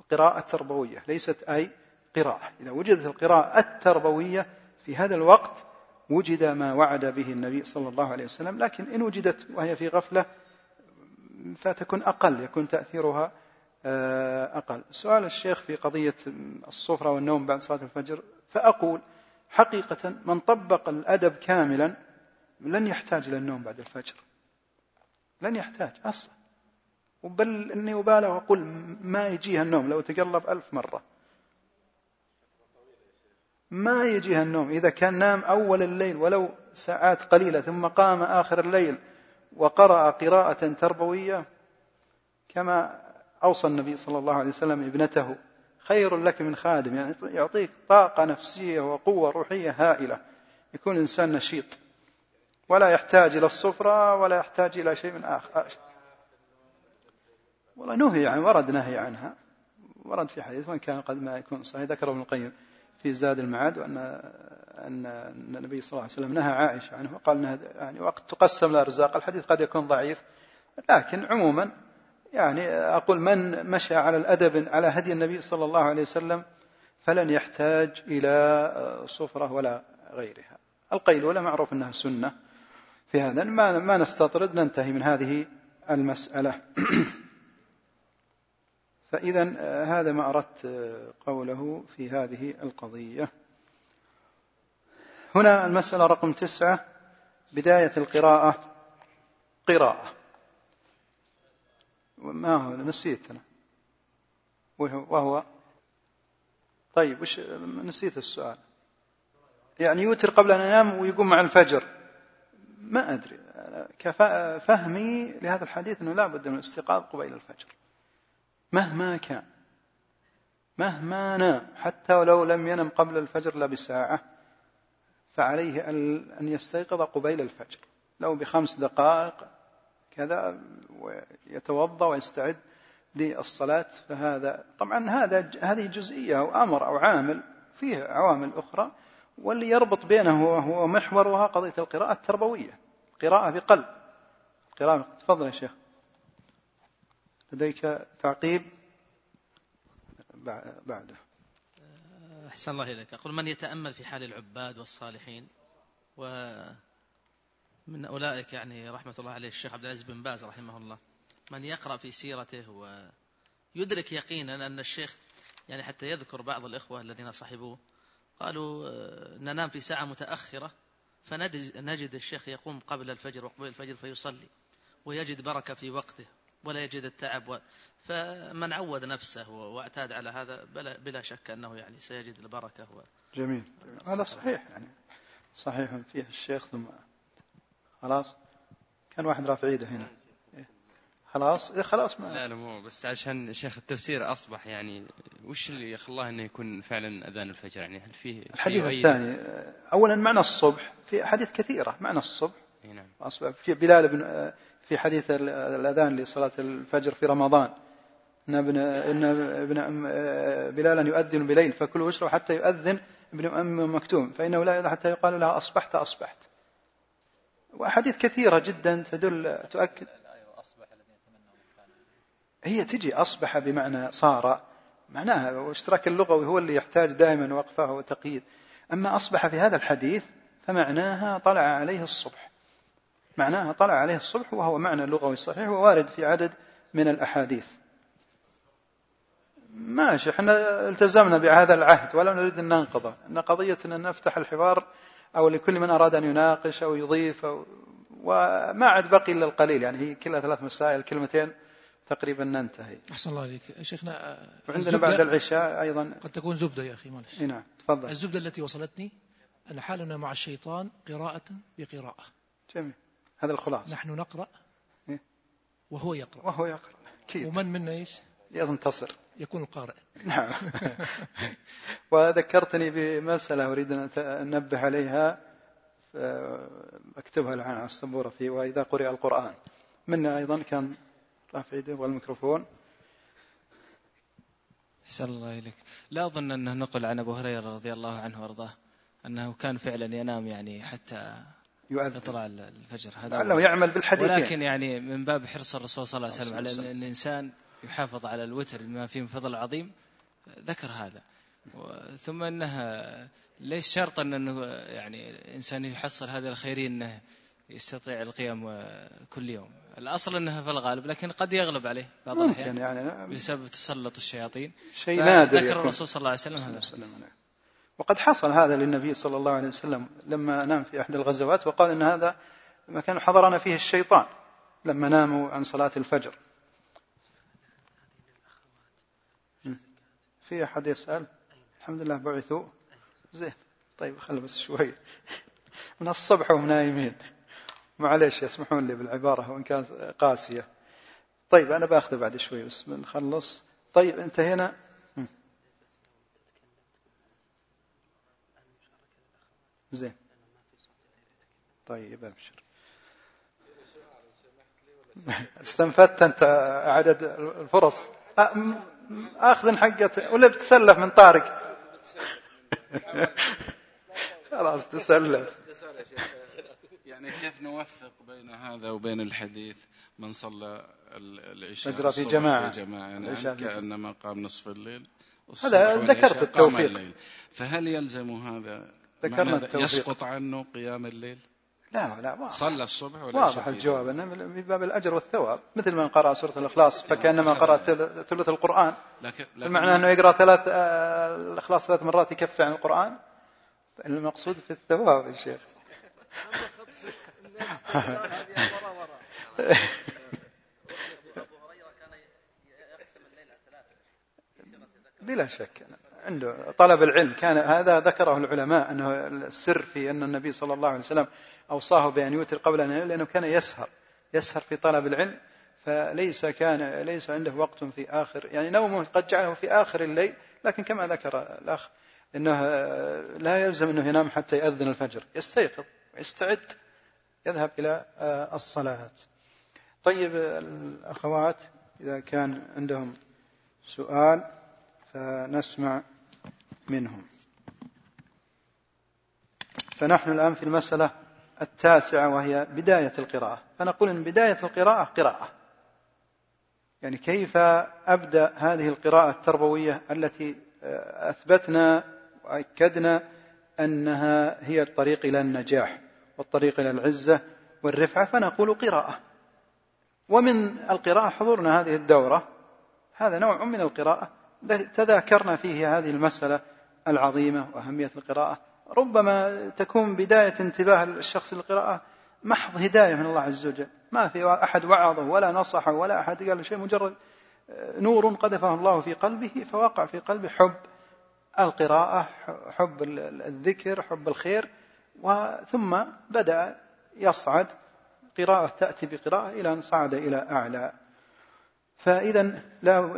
القراءة التربوية ليست أي قراءة. إذا وجدت القراءة التربوية في هذا الوقت وجد ما وعد به النبي صلى الله عليه وسلم لكن إن وجدت وهي في غفلة فتكون أقل يكون تأثيرها آه، أقل. سؤال الشيخ في قضية الصفرة والنوم بعد صلاة الفجر فأقول حقيقة من طبق الأدب كاملا لن يحتاج إلى النوم بعد الفجر. لن يحتاج أصلا. بل إني أبالغ وأقول ما يجيها النوم لو تقلب ألف مرة. ما يجيها النوم إذا كان نام أول الليل ولو ساعات قليلة ثم قام آخر الليل وقرأ قراءة تربوية كما أوصى النبي صلى الله عليه وسلم ابنته. خير لك من خادم يعني يعطيك طاقة نفسية وقوة روحية هائلة. يكون إنسان نشيط. ولا يحتاج إلى الصفرة ولا يحتاج إلى شيء من آخر. والله نهي عن ورد نهي عنها. ورد في حديث وإن كان قد ما يكون صحيح. ذكره ابن القيم في زاد المعاد وأن أن النبي صلى الله عليه وسلم نهى عائشة عنه وقال أنها يعني وقت تقسم الأرزاق الحديث قد يكون ضعيف لكن عموما يعني أقول من مشى على الأدب على هدي النبي صلى الله عليه وسلم فلن يحتاج إلى صفرة ولا غيرها. القيلولة معروف أنها سنة في هذا. ما ما نستطرد ننتهي من هذه المسألة. فإذا هذا ما أردت قوله في هذه القضية. هنا المسألة رقم تسعة بداية القراءة. قراءة. ما هو؟ نسيت أنا. وهو طيب وش نسيت السؤال. يعني يوتر قبل أن ينام ويقوم مع الفجر. ما أدري. فهمي لهذا الحديث أنه لا بد من الاستيقاظ قبيل الفجر. مهما كان. مهما نام. حتى ولو لم ينم قبل الفجر لا بساعة. فعليه أن يستيقظ قبيل الفجر. لو بخمس دقائق كذا ويتوضأ ويستعد للصلاة. فهذا طبعا هذا هذه جزئية أو أمر أو عامل فيه عوامل أخرى. واللي يربط بينه وهو محورها قضية القراءة التربوية. قراءة بقلب. قراءة تفضل يا شيخ. لديك تعقيب؟ بعده أحسن الله إليك. أقول من يتأمل في حال العباد والصالحين و من أولئك يعني رحمة الله عليه الشيخ عبد العزيز بن باز رحمه الله من يقرأ في سيرته ويدرك يقينا أن الشيخ يعني حتى يذكر بعض الإخوة الذين صحبوه قالوا آه، ننام في ساعة متأخرة فنجد الشيخ يقوم قبل الفجر وقبل الفجر فيصلي ويجد بركة في وقته. ولا يجد التعب و... فمن عود نفسه واعتاد على هذا بلا, بلا شك أنه يعني سيجد البركة و... جميل. هذا صحيح يعني. صحيح فيه الشيخ ثم خلاص. كان واحد رافع ايده هنا. إيه. خلاص؟ إيه خلاص ما لا لا مو بس عشان شيخ التفسير أصبح يعني وش اللي خلاه إنه يكون فعلا أذان الفجر؟ يعني هل فيه الحديث الثاني اولا معنى الصبح. في احاديث كثيرة معنى الصبح. نعم. اصبح في بلال بن في حديث الأذان لصلاة الفجر في رمضان. إن ابن إن ابن بلالا يؤذن بليل فكلوا واشربوا حتى يؤذن ابن أم مكتوم فإنه لا يؤذن حتى يقال لها أصبحت أصبحت. وأحاديث كثيرة جدا تدل تؤكد. هي تجي أصبح بمعنى صار. معناها واشتراك اللغوي هو اللي يحتاج دائما وقفه وتقييد. أما أصبح في هذا الحديث فمعناها طلع عليه الصبح. معناها طلع عليه الصبح وهو معنى لغوي صحيح ووارد في عدد من الأحاديث. ماشي إحنا التزمنا بهذا العهد ولا نريد أن ننقضه أن قضية أن نفتح الحوار أو لكل من أراد أن يناقش أو يضيف أو وما عاد بقي إلا القليل يعني هي كلها ثلاث مسائل كلمتين تقريبا ننتهي. أحسن الله عليك. شيخنا وعندنا بعد العشاء أيضا قد تكون زبدة يا أخي معلش. نعم تفضل. الزبدة التي وصلتني أن حالنا مع الشيطان قراءة بقراءة. جميل. هذا الخلاصة. نحن نقرأ إيه؟ وهو يقرأ. وهو يقرأ. كيف ومن منا إيش؟ ينتصر يكون القارئ. نعم. وذكرتني بمسألة أريد أن أنبه عليها أكتبها الآن على السبورة في وإذا قرئ القرآن. منا أيضا كان رافع يده والميكروفون. أحسن الله إليك. لا أظن أنه نقل عن أبو هريرة رضي الله عنه وأرضاه أنه كان فعلا ينام يعني حتى يؤذن يطلع الفجر. هذا لعله يعمل بالحديث ولكن يعني من باب حرص الرسول صلى الله عليه وسلم على أن الإنسان يحافظ على الوتر بما فيه من فضل عظيم ذكر هذا. ثم انها ليس شرطا أنه يعني الانسان يحصل هذه الخيرين إنه يستطيع القيام كل يوم. الأصل أنها في الغالب لكن قد يغلب عليه بعض الأحيان يعني. بسبب تسلط الشياطين. شيء نادر ذكر الرسول صلى الله عليه وسلم هذا. وقد حصل هذا للنبي صلى الله عليه وسلم لما نام في أحد الغزوات وقال أن هذا مكان حضرنا فيه الشيطان لما ناموا عن صلاة الفجر. في أحد يسأل؟ الحمد لله بعثوا. زين. طيب خلوا بس شوي. من الصبح وهم نايمين. معليش يسمحون لي بالعبارة وإن كانت قاسية. طيب أنا باخذه بعد شوي بس بنخلص. طيب انتهينا زين. طيب أبشر. استنفدت أنت عدد الفرص. آخذ حقته ولا بتسلف من طارق؟ خلاص تسلف. يعني كيف نوفق بين هذا وبين الحديث من صلى العشاء فجر في جماعة, في جماعة. يعني كأنما قام نصف الليل هذا ذكرت التوفيق. فهل يلزم هذا ذكرنا التوفيق يسقط عنه قيام الليل؟ لا لا واضح. صلى الصبح ولا واضح الجواب انه من باب الأجر والثواب مثل من قرأ سورة الإخلاص فكأنما قرأ ثلث القرآن. لكن, المعنى أنه يقرأ ثلاث آه، الإخلاص ثلاث مرات يكفي عن القرآن؟ المقصود في الثواب يا شيخ. بلا شك. عنده طلب العلم. كان هذا ذكره العلماء أنه السر في أن النبي صلى الله عليه وسلم أوصاه بأن يوتر قبل أن ينام لأنه كان يسهر يسهر في طلب العلم. فليس كان ليس عنده وقت في آخر يعني نومه قد جعله في آخر الليل لكن كما ذكر الأخ أنه لا يلزم أنه ينام حتى يأذن الفجر. يستيقظ ويستعد يذهب إلى الصلاة. طيب الأخوات إذا كان عندهم سؤال. فنسمع منهم. فنحن الآن في المسألة التاسعة وهي بداية القراءة. فنقول إن بداية القراءة قراءة. يعني كيف أبدأ هذه القراءة التربوية التي أثبتنا وأكدنا أنها هي الطريق إلى النجاح والطريق إلى العزة والرفعة. فنقول قراءة. ومن القراءة حضورنا هذه الدورة. هذا نوع من القراءة. تذاكرنا فيه هذه المسألة العظيمة وأهمية القراءة. ربما تكون بداية انتباه الشخص للقراءة محض هداية من الله عز وجل. ما في أحد وعظه ولا نصحه ولا أحد قال شيء مجرد آه، نور قذفه الله في قلبه فوقع في قلبه حب القراءة حب الذكر حب الخير وثم بدأ يصعد قراءة تأتي بقراءة إلى أن صعد إلى أعلى. فإذا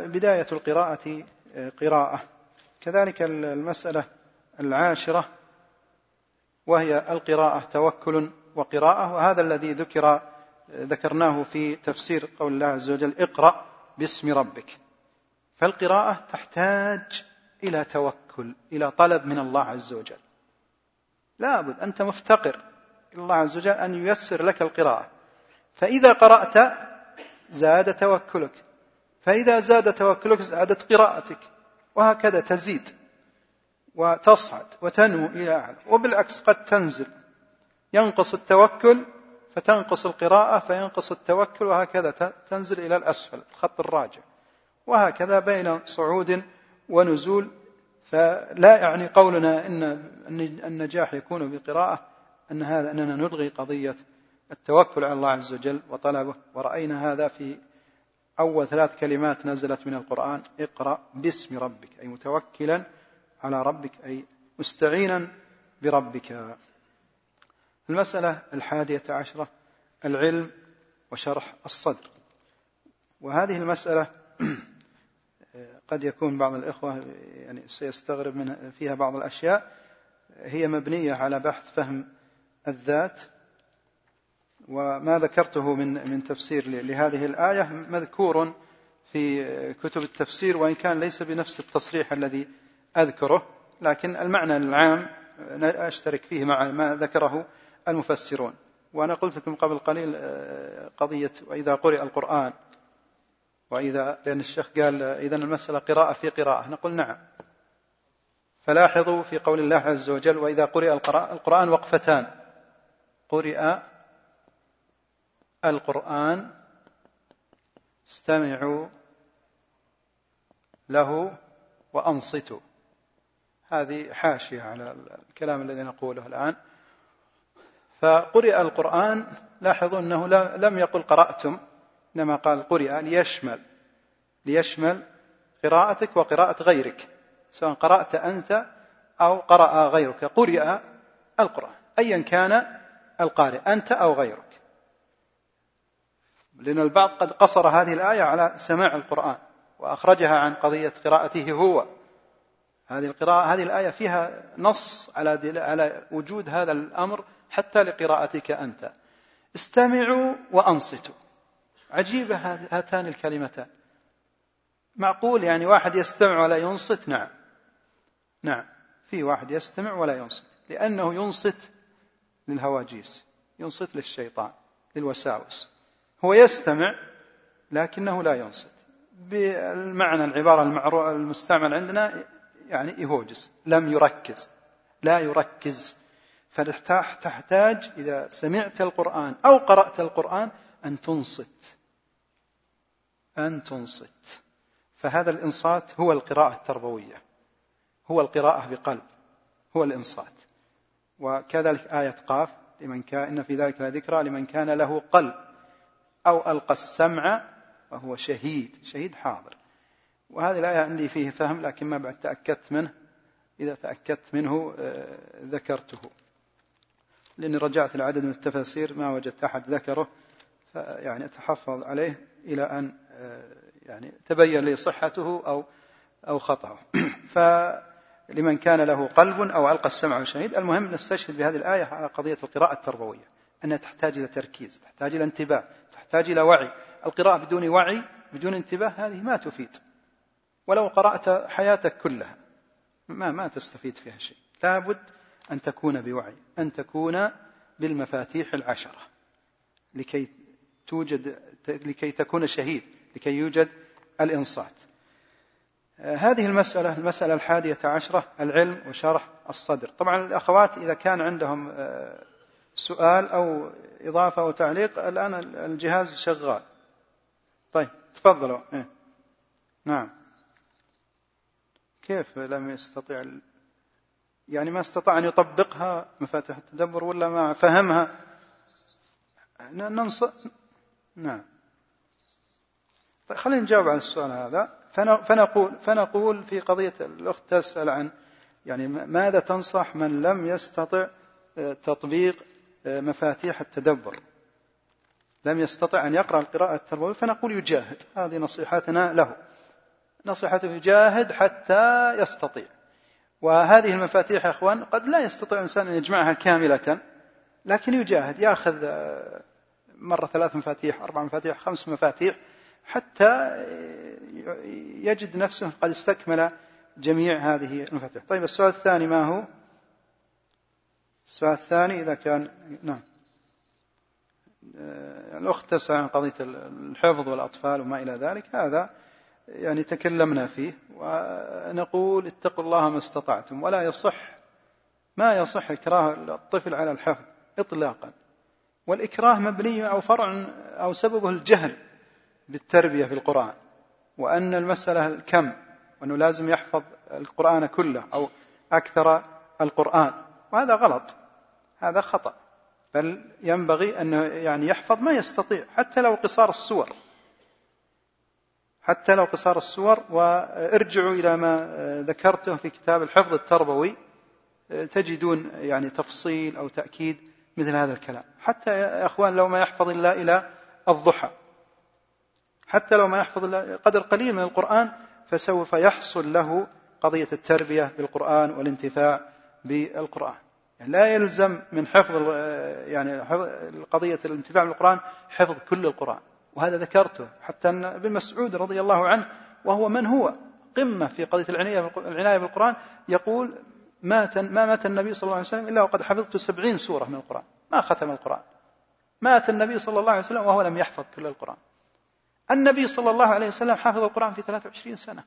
بداية القراءة قراءة. كذلك المسألة العاشرة وهي القراءة توكل وقراءة. وهذا الذي ذكر ذكرناه في تفسير قول الله عز وجل اقرأ باسم ربك. فالقراءة تحتاج إلى توكل إلى طلب من الله عز وجل. لابد أنت مفتقر إلى الله عز وجل أن ييسر لك القراءة. فإذا قرأت زاد توكلك. فإذا زاد توكلك زادت قراءتك وهكذا تزيد وتصعد وتنمو إلى أعلى وبالعكس قد تنزل. ينقص التوكل فتنقص القراءة فينقص التوكل وهكذا تنزل إلى الأسفل الخط الراجع. وهكذا بين صعود ونزول. فلا يعني قولنا إن النجاح يكون بقراءة أن هذا أننا نلغي قضية التوكل على الله عز وجل وطلبه. ورأينا هذا في أول ثلاث كلمات نزلت من القرآن اقرأ باسم ربك أي متوكلا على ربك أي مستعينا بربك. المسألة الحادية عشرة العلم وشرح الصدر. وهذه المسألة قد يكون بعض الإخوة يعني سيستغرب من فيها بعض الأشياء. هي مبنية على بحث فهم الذات وما ذكرته من من تفسير لهذه الآية مذكور في كتب التفسير وإن كان ليس بنفس التصريح الذي أذكره لكن المعنى العام أشترك فيه مع ما ذكره المفسرون. وأنا قلت لكم قبل قليل آه، قضية وإذا قرئ القرآن وإذا لأن الشيخ قال إذا المسألة قراءة في قراءة. نقول نعم. فلاحظوا في قول الله عز وجل وإذا قرئ القرآن وقفتان. قرئ القرآن استمعوا له وأنصتوا. هذه حاشية على الكلام الذي نقوله الآن. فقرئ القرآن لاحظوا أنه لم يقل قرأتم إنما قال قرئ ليشمل. ليشمل قراءتك وقراءة غيرك سواء قرأت أنت أو قرأ غيرك. قرئ القرآن أيا كان القارئ أنت أو غيرك لأن البعض قد قصر هذه الآية على سماع القرآن وأخرجها عن قضية قراءته هو. هذه القراءة هذه الآية فيها نص على على وجود هذا الأمر حتى لقراءتك أنت. استمعوا وأنصتوا. عجيبة هاتان الكلمتان. معقول يعني واحد يستمع ولا ينصت؟ نعم. نعم. في واحد يستمع ولا ينصت. لأنه ينصت للهواجيس ينصت للشيطان للوساوس. هو يستمع لكنه لا ينصت. بالمعنى العبارة المستعمل عندنا يعني يهوجس لم يركز. لا يركز. فتحتاج إذا سمعت القرآن أو قرأت القرآن أن تنصت. أن تنصت. فهذا الإنصات هو القراءة التربوية. هو القراءة بقلب. هو الإنصات. وكذلك آية قاف لمن كان إن في ذلك لذكرى لمن كان له قلب. أو ألقى السمع وهو شهيد شهيد حاضر. وهذه الآية عندي فيه فهم لكن ما بعد تأكدت منه. إذا تأكدت منه آه، ذكرته. لأني رجعت لعدد من التفاسير ما وجدت أحد ذكره يعني أتحفظ عليه إلى أن آه، يعني تبين لي صحته أو أو خطأه. فلمن كان له قلب أو ألقى السمع شهيد المهم نستشهد بهذه الآية على قضية القراءة التربوية أنها تحتاج إلى تركيز تحتاج إلى انتباه. تحتاج إلى وعي. القراءة بدون وعي بدون انتباه هذه ما تفيد. ولو قرأت حياتك كلها ما ما تستفيد فيها شيء. لابد أن تكون بوعي أن تكون بالمفاتيح العشرة. لكي توجد لكي تكون شهيد لكي يوجد الإنصات. هذه المسألة المسألة الحادية عشرة العلم وشرح الصدر. طبعا الأخوات إذا كان عندهم آه، سؤال أو إضافة أو تعليق الآن الجهاز شغال. طيب تفضلوا. إيه. نعم. كيف لم يستطيع يعني ما استطاع أن يطبقها مفاتيح التدبر ولا ما فهمها؟ ننص نعم. طيب خلينا نجاوب على السؤال هذا. فنقول فنقول في قضية الأخت تسأل عن يعني ماذا تنصح من لم يستطع آه، تطبيق مفاتيح التدبر. لم يستطع أن يقرأ القراءة التربوية فنقول يجاهد. هذه نصيحتنا له. نصيحته يجاهد حتى يستطيع. وهذه المفاتيح يا إخوان قد لا يستطيع الإنسان أن يجمعها كاملة لكن يجاهد. يأخذ آه، مرة ثلاث مفاتيح أربع مفاتيح خمس مفاتيح حتى يجد نفسه قد استكمل جميع هذه المفاتيح. طيب السؤال الثاني ما هو؟ السؤال الثاني إذا كان نعم. آه، الأخت تسأل عن قضية الحفظ والأطفال وما إلى ذلك. هذا يعني تكلمنا فيه ونقول اتقوا الله ما استطعتم ولا يصح ما يصح إكراه الطفل على الحفظ إطلاقا. والإكراه مبني أو فرع أو سببه الجهل بالتربية في القرآن وأن المسألة الكم وأنه لازم يحفظ القرآن كله أو أكثر القرآن وهذا غلط. هذا خطأ. بل ينبغي أنه يعني يحفظ ما يستطيع حتى لو قصار السور. حتى لو قصار السور وارجعوا إلى ما ذكرته في كتاب الحفظ التربوي. تجدون يعني تفصيل أو تأكيد مثل هذا الكلام. حتى يا أخوان لو ما يحفظ إلا إلى الضحى. حتى لو ما يحفظ قدر قليل من القرآن فسوف يحصل له قضية التربية بالقرآن والانتفاع بالقرآن. لا يلزم من حفظ يعني حفظ قضية الانتفاع بالقرآن حفظ كل القرآن. وهذا ذكرته حتى أن ابن مسعود رضي الله عنه وهو من هو قمة في قضية العناية بالقرآن يقول مات ما مات النبي صلى الله عليه وسلم إلا وقد حفظت سبعين سورة من القرآن. ما ختم القرآن. مات النبي صلى الله عليه وسلم وهو لم يحفظ كل القرآن. النبي صلى الله عليه وسلم حفظ القرآن في 23 سنة.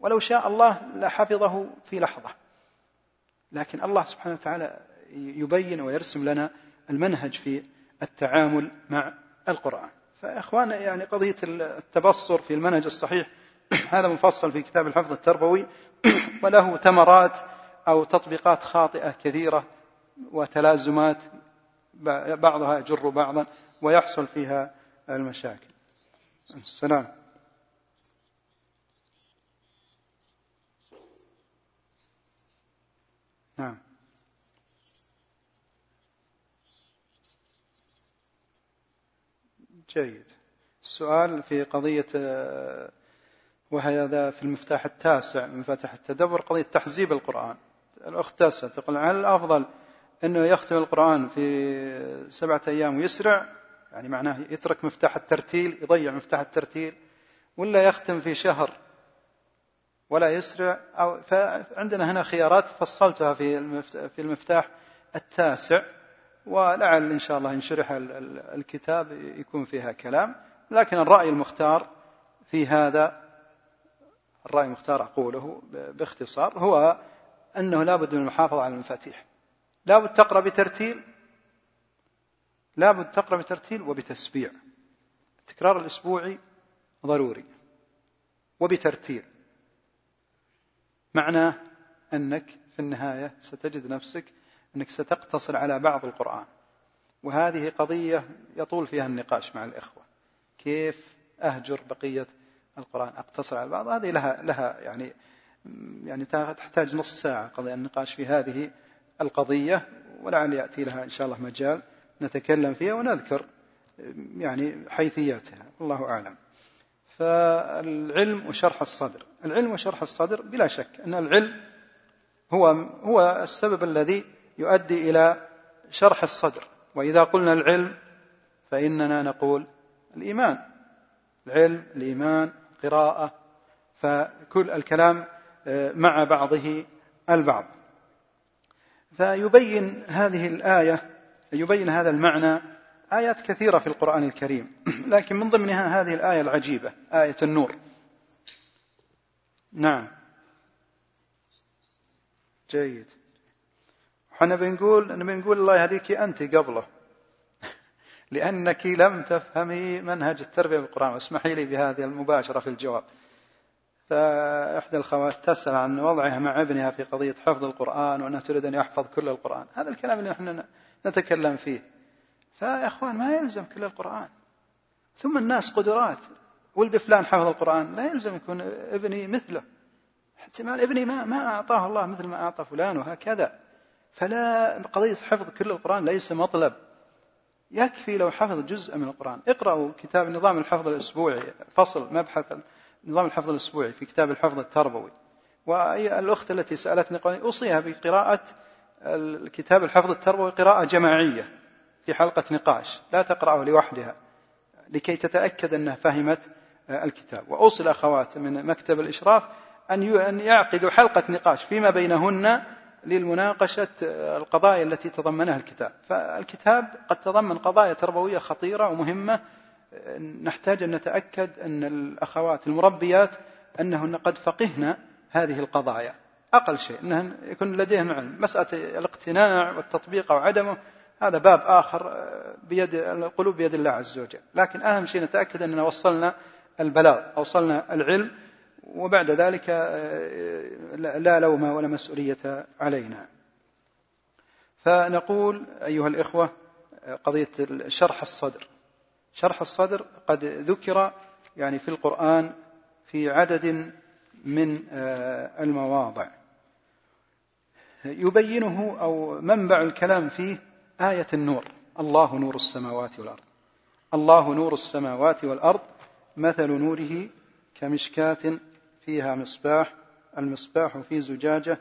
ولو شاء الله لحفظه في لحظة. لكن الله سبحانه وتعالى يبين ويرسم لنا المنهج في التعامل مع القرآن. فإخوان يعني قضية التبصر في المنهج الصحيح هذا مفصل في كتاب الحفظ التربوي وله ثمرات أو تطبيقات خاطئة كثيرة وتلازمات بعضها يجر بعضا ويحصل فيها المشاكل. السلام. نعم. جيد. السؤال في قضية وهذا في المفتاح التاسع من مفاتيح التدبر قضية تحزيب القرآن. الأخت تسأل تقول هل الأفضل أنه يختم القرآن في سبعة أيام ويسرع؟ يعني معناه يترك مفتاح الترتيل يضيع مفتاح الترتيل ولا يختم في شهر؟ ولا يسرع أو فعندنا هنا خيارات فصلتها في في المفتاح التاسع ولعل إن شاء الله إن شرح الكتاب يكون فيها كلام. لكن الرأي المختار في هذا الرأي المختار أقوله باختصار هو أنه لا بد من المحافظة على المفاتيح. لا بد تقرأ بترتيل لا بد تقرأ بترتيل وبتسبيع. التكرار الأسبوعي ضروري وبترتيل. معناه أنك في النهاية ستجد نفسك أنك ستقتصر على بعض القرآن. وهذه قضية يطول فيها النقاش مع الإخوة. كيف أهجر بقية القرآن؟ أقتصر على بعض. هذه لها لها يعني يعني تحتاج نص ساعة قضية النقاش في هذه القضية ولعل يأتي لها إن شاء الله مجال نتكلم فيها ونذكر يعني حيثياتها. الله أعلم. فالعلم وشرح الصدر. العلم وشرح الصدر بلا شك أن العلم هو هو السبب الذي يؤدي إلى شرح الصدر. وإذا قلنا العلم فإننا نقول الإيمان. العلم الإيمان قراءة فكل الكلام آه، مع بعضه البعض. فيبين هذه الآية يبين هذا المعنى آيات كثيرة في القرآن الكريم. لكن من ضمنها هذه الآية العجيبة آية النور. نعم. جيد. إحنا بنقول بنقول الله يهديك أنت قبله. لأنك لم تفهمي منهج التربية بالقرآن. واسمحي لي بهذه المباشرة في الجواب. فإحدى الخوات تسأل عن وضعها مع ابنها في قضية حفظ القرآن وأنها تريد أن يحفظ كل القرآن. هذا الكلام اللي نحن نتكلم فيه. فيا إخوان ما يلزم كل القرآن. ثم الناس قدرات. ولد فلان حفظ القرآن. لا يلزم يكون ابني مثله. احتمال ابني ما ما أعطاه الله مثل ما أعطى فلان وهكذا. فلا قضية حفظ كل القرآن ليس مطلب. يكفي لو حفظ جزء من القرآن. اقرأوا كتاب نظام الحفظ الأسبوعي فصل مبحث نظام الحفظ الأسبوعي في كتاب الحفظ التربوي. والأخت التي سألتني أوصيها بقراءة الكتاب الحفظ التربوي قراءة جماعية. في حلقة نقاش لا تقرأه لوحدها لكي تتأكد أنها فهمت الكتاب. وأوصي الأخوات من مكتب الإشراف أن يعقدوا حلقة نقاش فيما بينهن للمناقشة القضايا التي تضمنها الكتاب. فالكتاب قد تضمن قضايا تربوية خطيرة ومهمة نحتاج أن نتأكد أن الأخوات المربيات أنهن قد فقهن هذه القضايا. أقل شيء أنهن يكون لديهن علم. مسألة الاقتناع والتطبيق أو عدمه هذا باب آخر بيد القلوب بيد الله عز وجل. لكن أهم شيء نتأكد أننا وصلنا البلاغ أوصلنا العلم وبعد ذلك لا لوم ولا مسؤولية علينا. فنقول أيها الإخوة قضية شرح الصدر. شرح الصدر قد ذكر يعني في القرآن في عدد من المواضع. يبينه أو منبع الكلام فيه آية النور. الله نور السماوات والأرض. الله نور السماوات والأرض مثل نوره كمشكاة فيها مصباح المصباح في زجاجة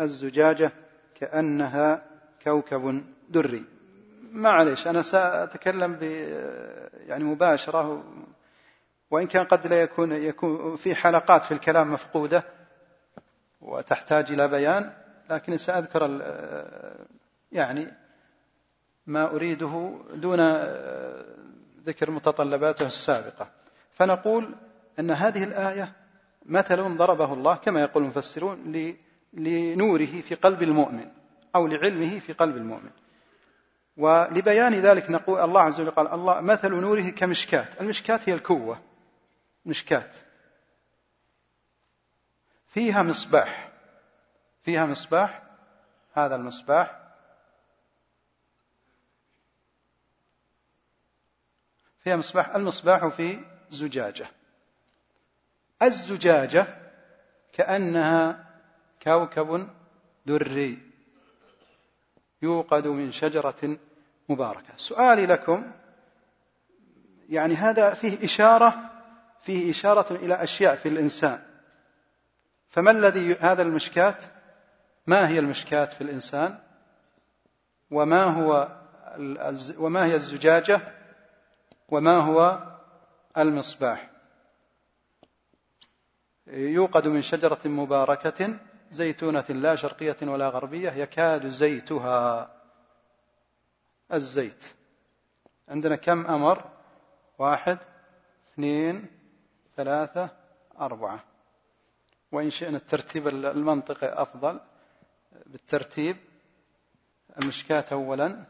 الزجاجة كأنها كوكب دري. معليش أنا سأتكلم ب يعني مباشرة. وإن كان قد لا يكون يكون في حلقات في الكلام مفقودة وتحتاج إلى بيان لكن سأذكر يعني ما أريده دون ذكر متطلباته السابقة. فنقول أن هذه الآية مثل ضربه الله كما يقول المفسرون لنوره في قلب المؤمن أو لعلمه في قلب المؤمن. ولبيان ذلك نقول الله عز وجل قال الله مثل نوره كمشكات المشكات هي الكوة مشكات فيها مصباح. فيها مصباح. هذا المصباح فيها مصباح المصباح في زجاجة. الزجاجة كأنها كوكب دري يوقد من شجرة مباركة. سؤالي لكم يعني هذا فيه إشارة فيه إشارة إلى أشياء في الإنسان. فما الذي هذا المشكات؟ ما هي المشكات في الإنسان؟ وما هو وما هي الزجاجة؟ وما هو المصباح. يوقد من شجرة مباركة زيتونة لا شرقية ولا غربية يكاد زيتها الزيت. عندنا كم أمر؟ واحد اثنين ثلاثة أربعة. وإن شئنا الترتيب المنطقي أفضل. بالترتيب المشكاة أولا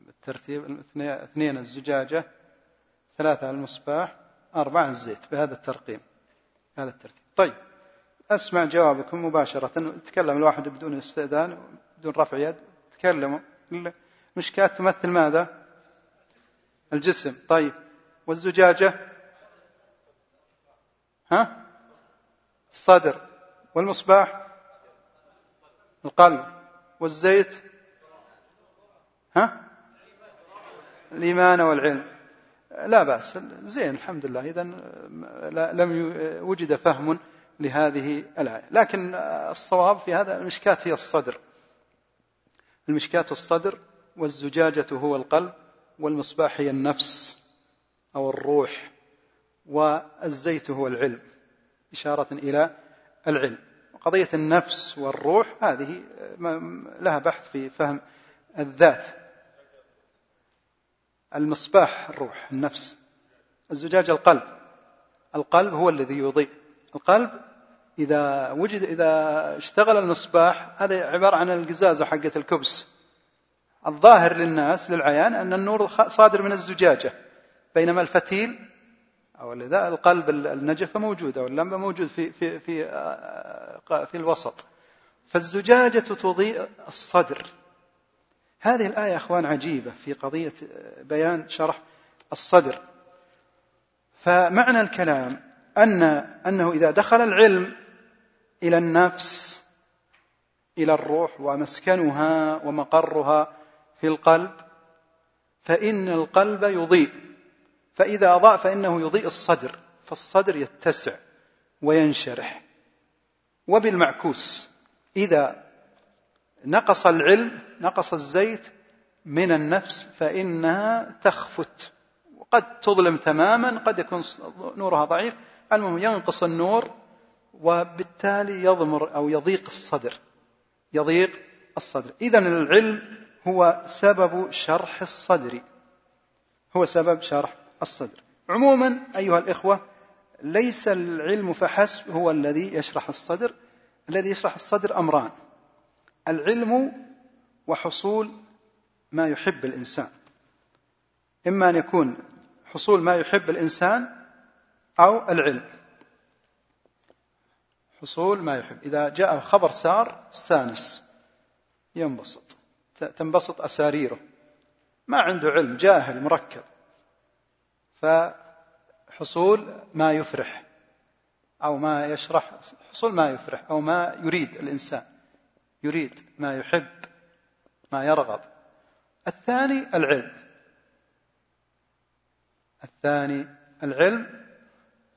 بالترتيب اثنين الزجاجة ثلاثة المصباح أربعة الزيت بهذا الترقيم هذا الترتيب. طيب أسمع جوابكم مباشرة. تكلم الواحد بدون استئذان بدون رفع يد. تكلموا المشكاة تمثل ماذا؟ الجسم. طيب والزجاجة؟ ها؟ الصدر. والمصباح؟ القلب. والزيت؟ ها؟ الإيمان والعلم. لا بأس. زين الحمد لله. إذا لم وجد فهم لهذه الآية. لكن الصواب في هذا المشكاة هي الصدر. المشكاة الصدر والزجاجة هو القلب والمصباح هي النفس أو الروح والزيت هو العلم. إشارة إلى العلم. قضية النفس والروح هذه لها بحث في فهم الذات. المصباح الروح النفس الزجاج القلب. القلب هو الذي يضيء. القلب إذا وجد إذا اشتغل المصباح هذا عبارة عن القزازة حقة الكبس. الظاهر للناس للعيان أن النور صادر من الزجاجة. بينما الفتيل أو لذا القلب النجفة موجودة واللمبة موجود في في في آه، في الوسط. فالزجاجة تضيء الصدر. هذه الآية أخوان عجيبة في قضية بيان شرح الصدر. فمعنى الكلام أن أنه إذا دخل العلم إلى النفس إلى الروح ومسكنها ومقرها في القلب فإن القلب يضيء. فإذا أضاء فإنه يضيء الصدر فالصدر يتسع وينشرح. وبالمعكوس إذا نقص العلم نقص الزيت من النفس فإنها تخفت. وقد تظلم تماما قد يكون نورها ضعيف. المهم ينقص النور وبالتالي يضمر أو يضيق الصدر. يضيق الصدر. إذا العلم هو سبب شرح الصدر. هو سبب شرح الصدر. عموما أيها الإخوة ليس العلم فحسب هو الذي يشرح الصدر. الذي يشرح الصدر أمران. العلم وحصول ما يحب الإنسان. إما أن يكون حصول ما يحب الإنسان أو العلم. حصول ما يحب. إذا جاء خبر سار استانس. ينبسط. تنبسط أساريره. ما عنده علم جاهل مركب. فحصول ما يفرح أو ما يشرح حصول ما يفرح أو ما يريد الإنسان. يريد ما يحب ما يرغب. الثاني العلم. الثاني العلم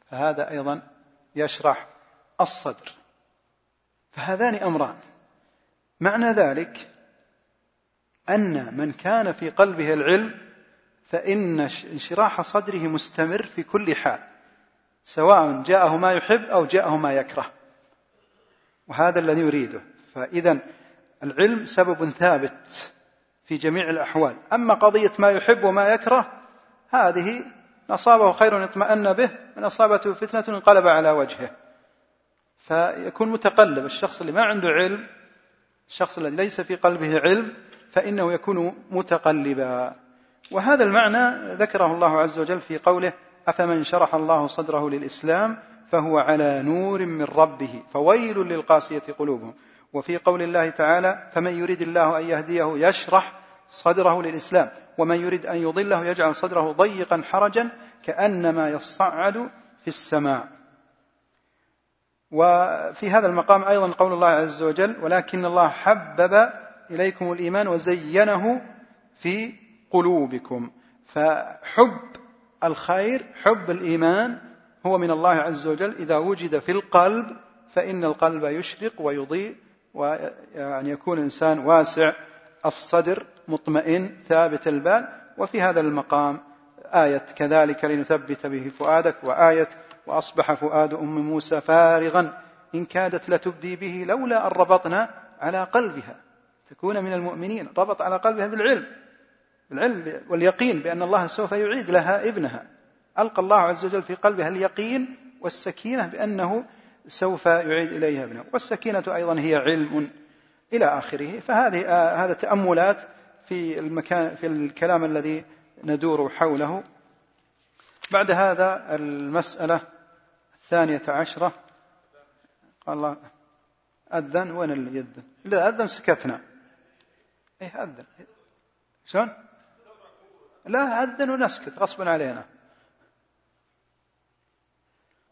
فهذا أيضا يشرح الصدر. فهذان أمران. معنى ذلك أن من كان في قلبه العلم فإن انشراح صدره مستمر في كل حال سواء جاءه ما يحب أو جاءه ما يكره. وهذا الذي يريده. فإذا العلم سبب ثابت في جميع الأحوال. أما قضية ما يحب وما يكره هذه أصابه خير اطمأن به من أصابته فتنة انقلب على وجهه. فيكون متقلب الشخص اللي ما عنده علم الشخص الذي ليس في قلبه علم فإنه يكون متقلبا. وهذا المعنى ذكره الله عز وجل في قوله أفمن شرح الله صدره للإسلام فهو على نور من ربه فويل للقاسية قلوبهم. وفي قول الله تعالى فمن يريد الله أن يهديه يشرح صدره للإسلام ومن يريد أن يضله يجعل صدره ضيقا حرجا كأنما يصعد في السماء. وفي هذا المقام أيضا قول الله عز وجل ولكن الله حبب إليكم الإيمان وزينه في قلوبكم فحب الخير حب الإيمان هو من الله عز وجل. إذا وجد في القلب فإن القلب يشرق ويضيء ويعني يكون إنسان واسع الصدر مطمئن ثابت البال وفي هذا المقام آية كذلك لنثبت به فؤادك وآية وأصبح فؤاد أم موسى فارغا إن كادت لتبدي به لولا أن ربطنا على قلبها. تكون من المؤمنين ربط على قلبها بالعلم بالعلم واليقين بأن الله سوف يعيد لها ابنها. ألقى الله عز وجل في قلبها اليقين والسكينة بأنه سوف يعيد إليها ابنها والسكينة أيضا هي علم إلى آخره. فهذه آه هذا تأملات في المكان في الكلام الذي ندور حوله. بعد هذا المسألة الثانية عشرة. قال الله أذن وين اللي يذن؟ إذا أذن سكتنا. إيه أذن. شلون؟ لا أذن ونسكت غصبا علينا.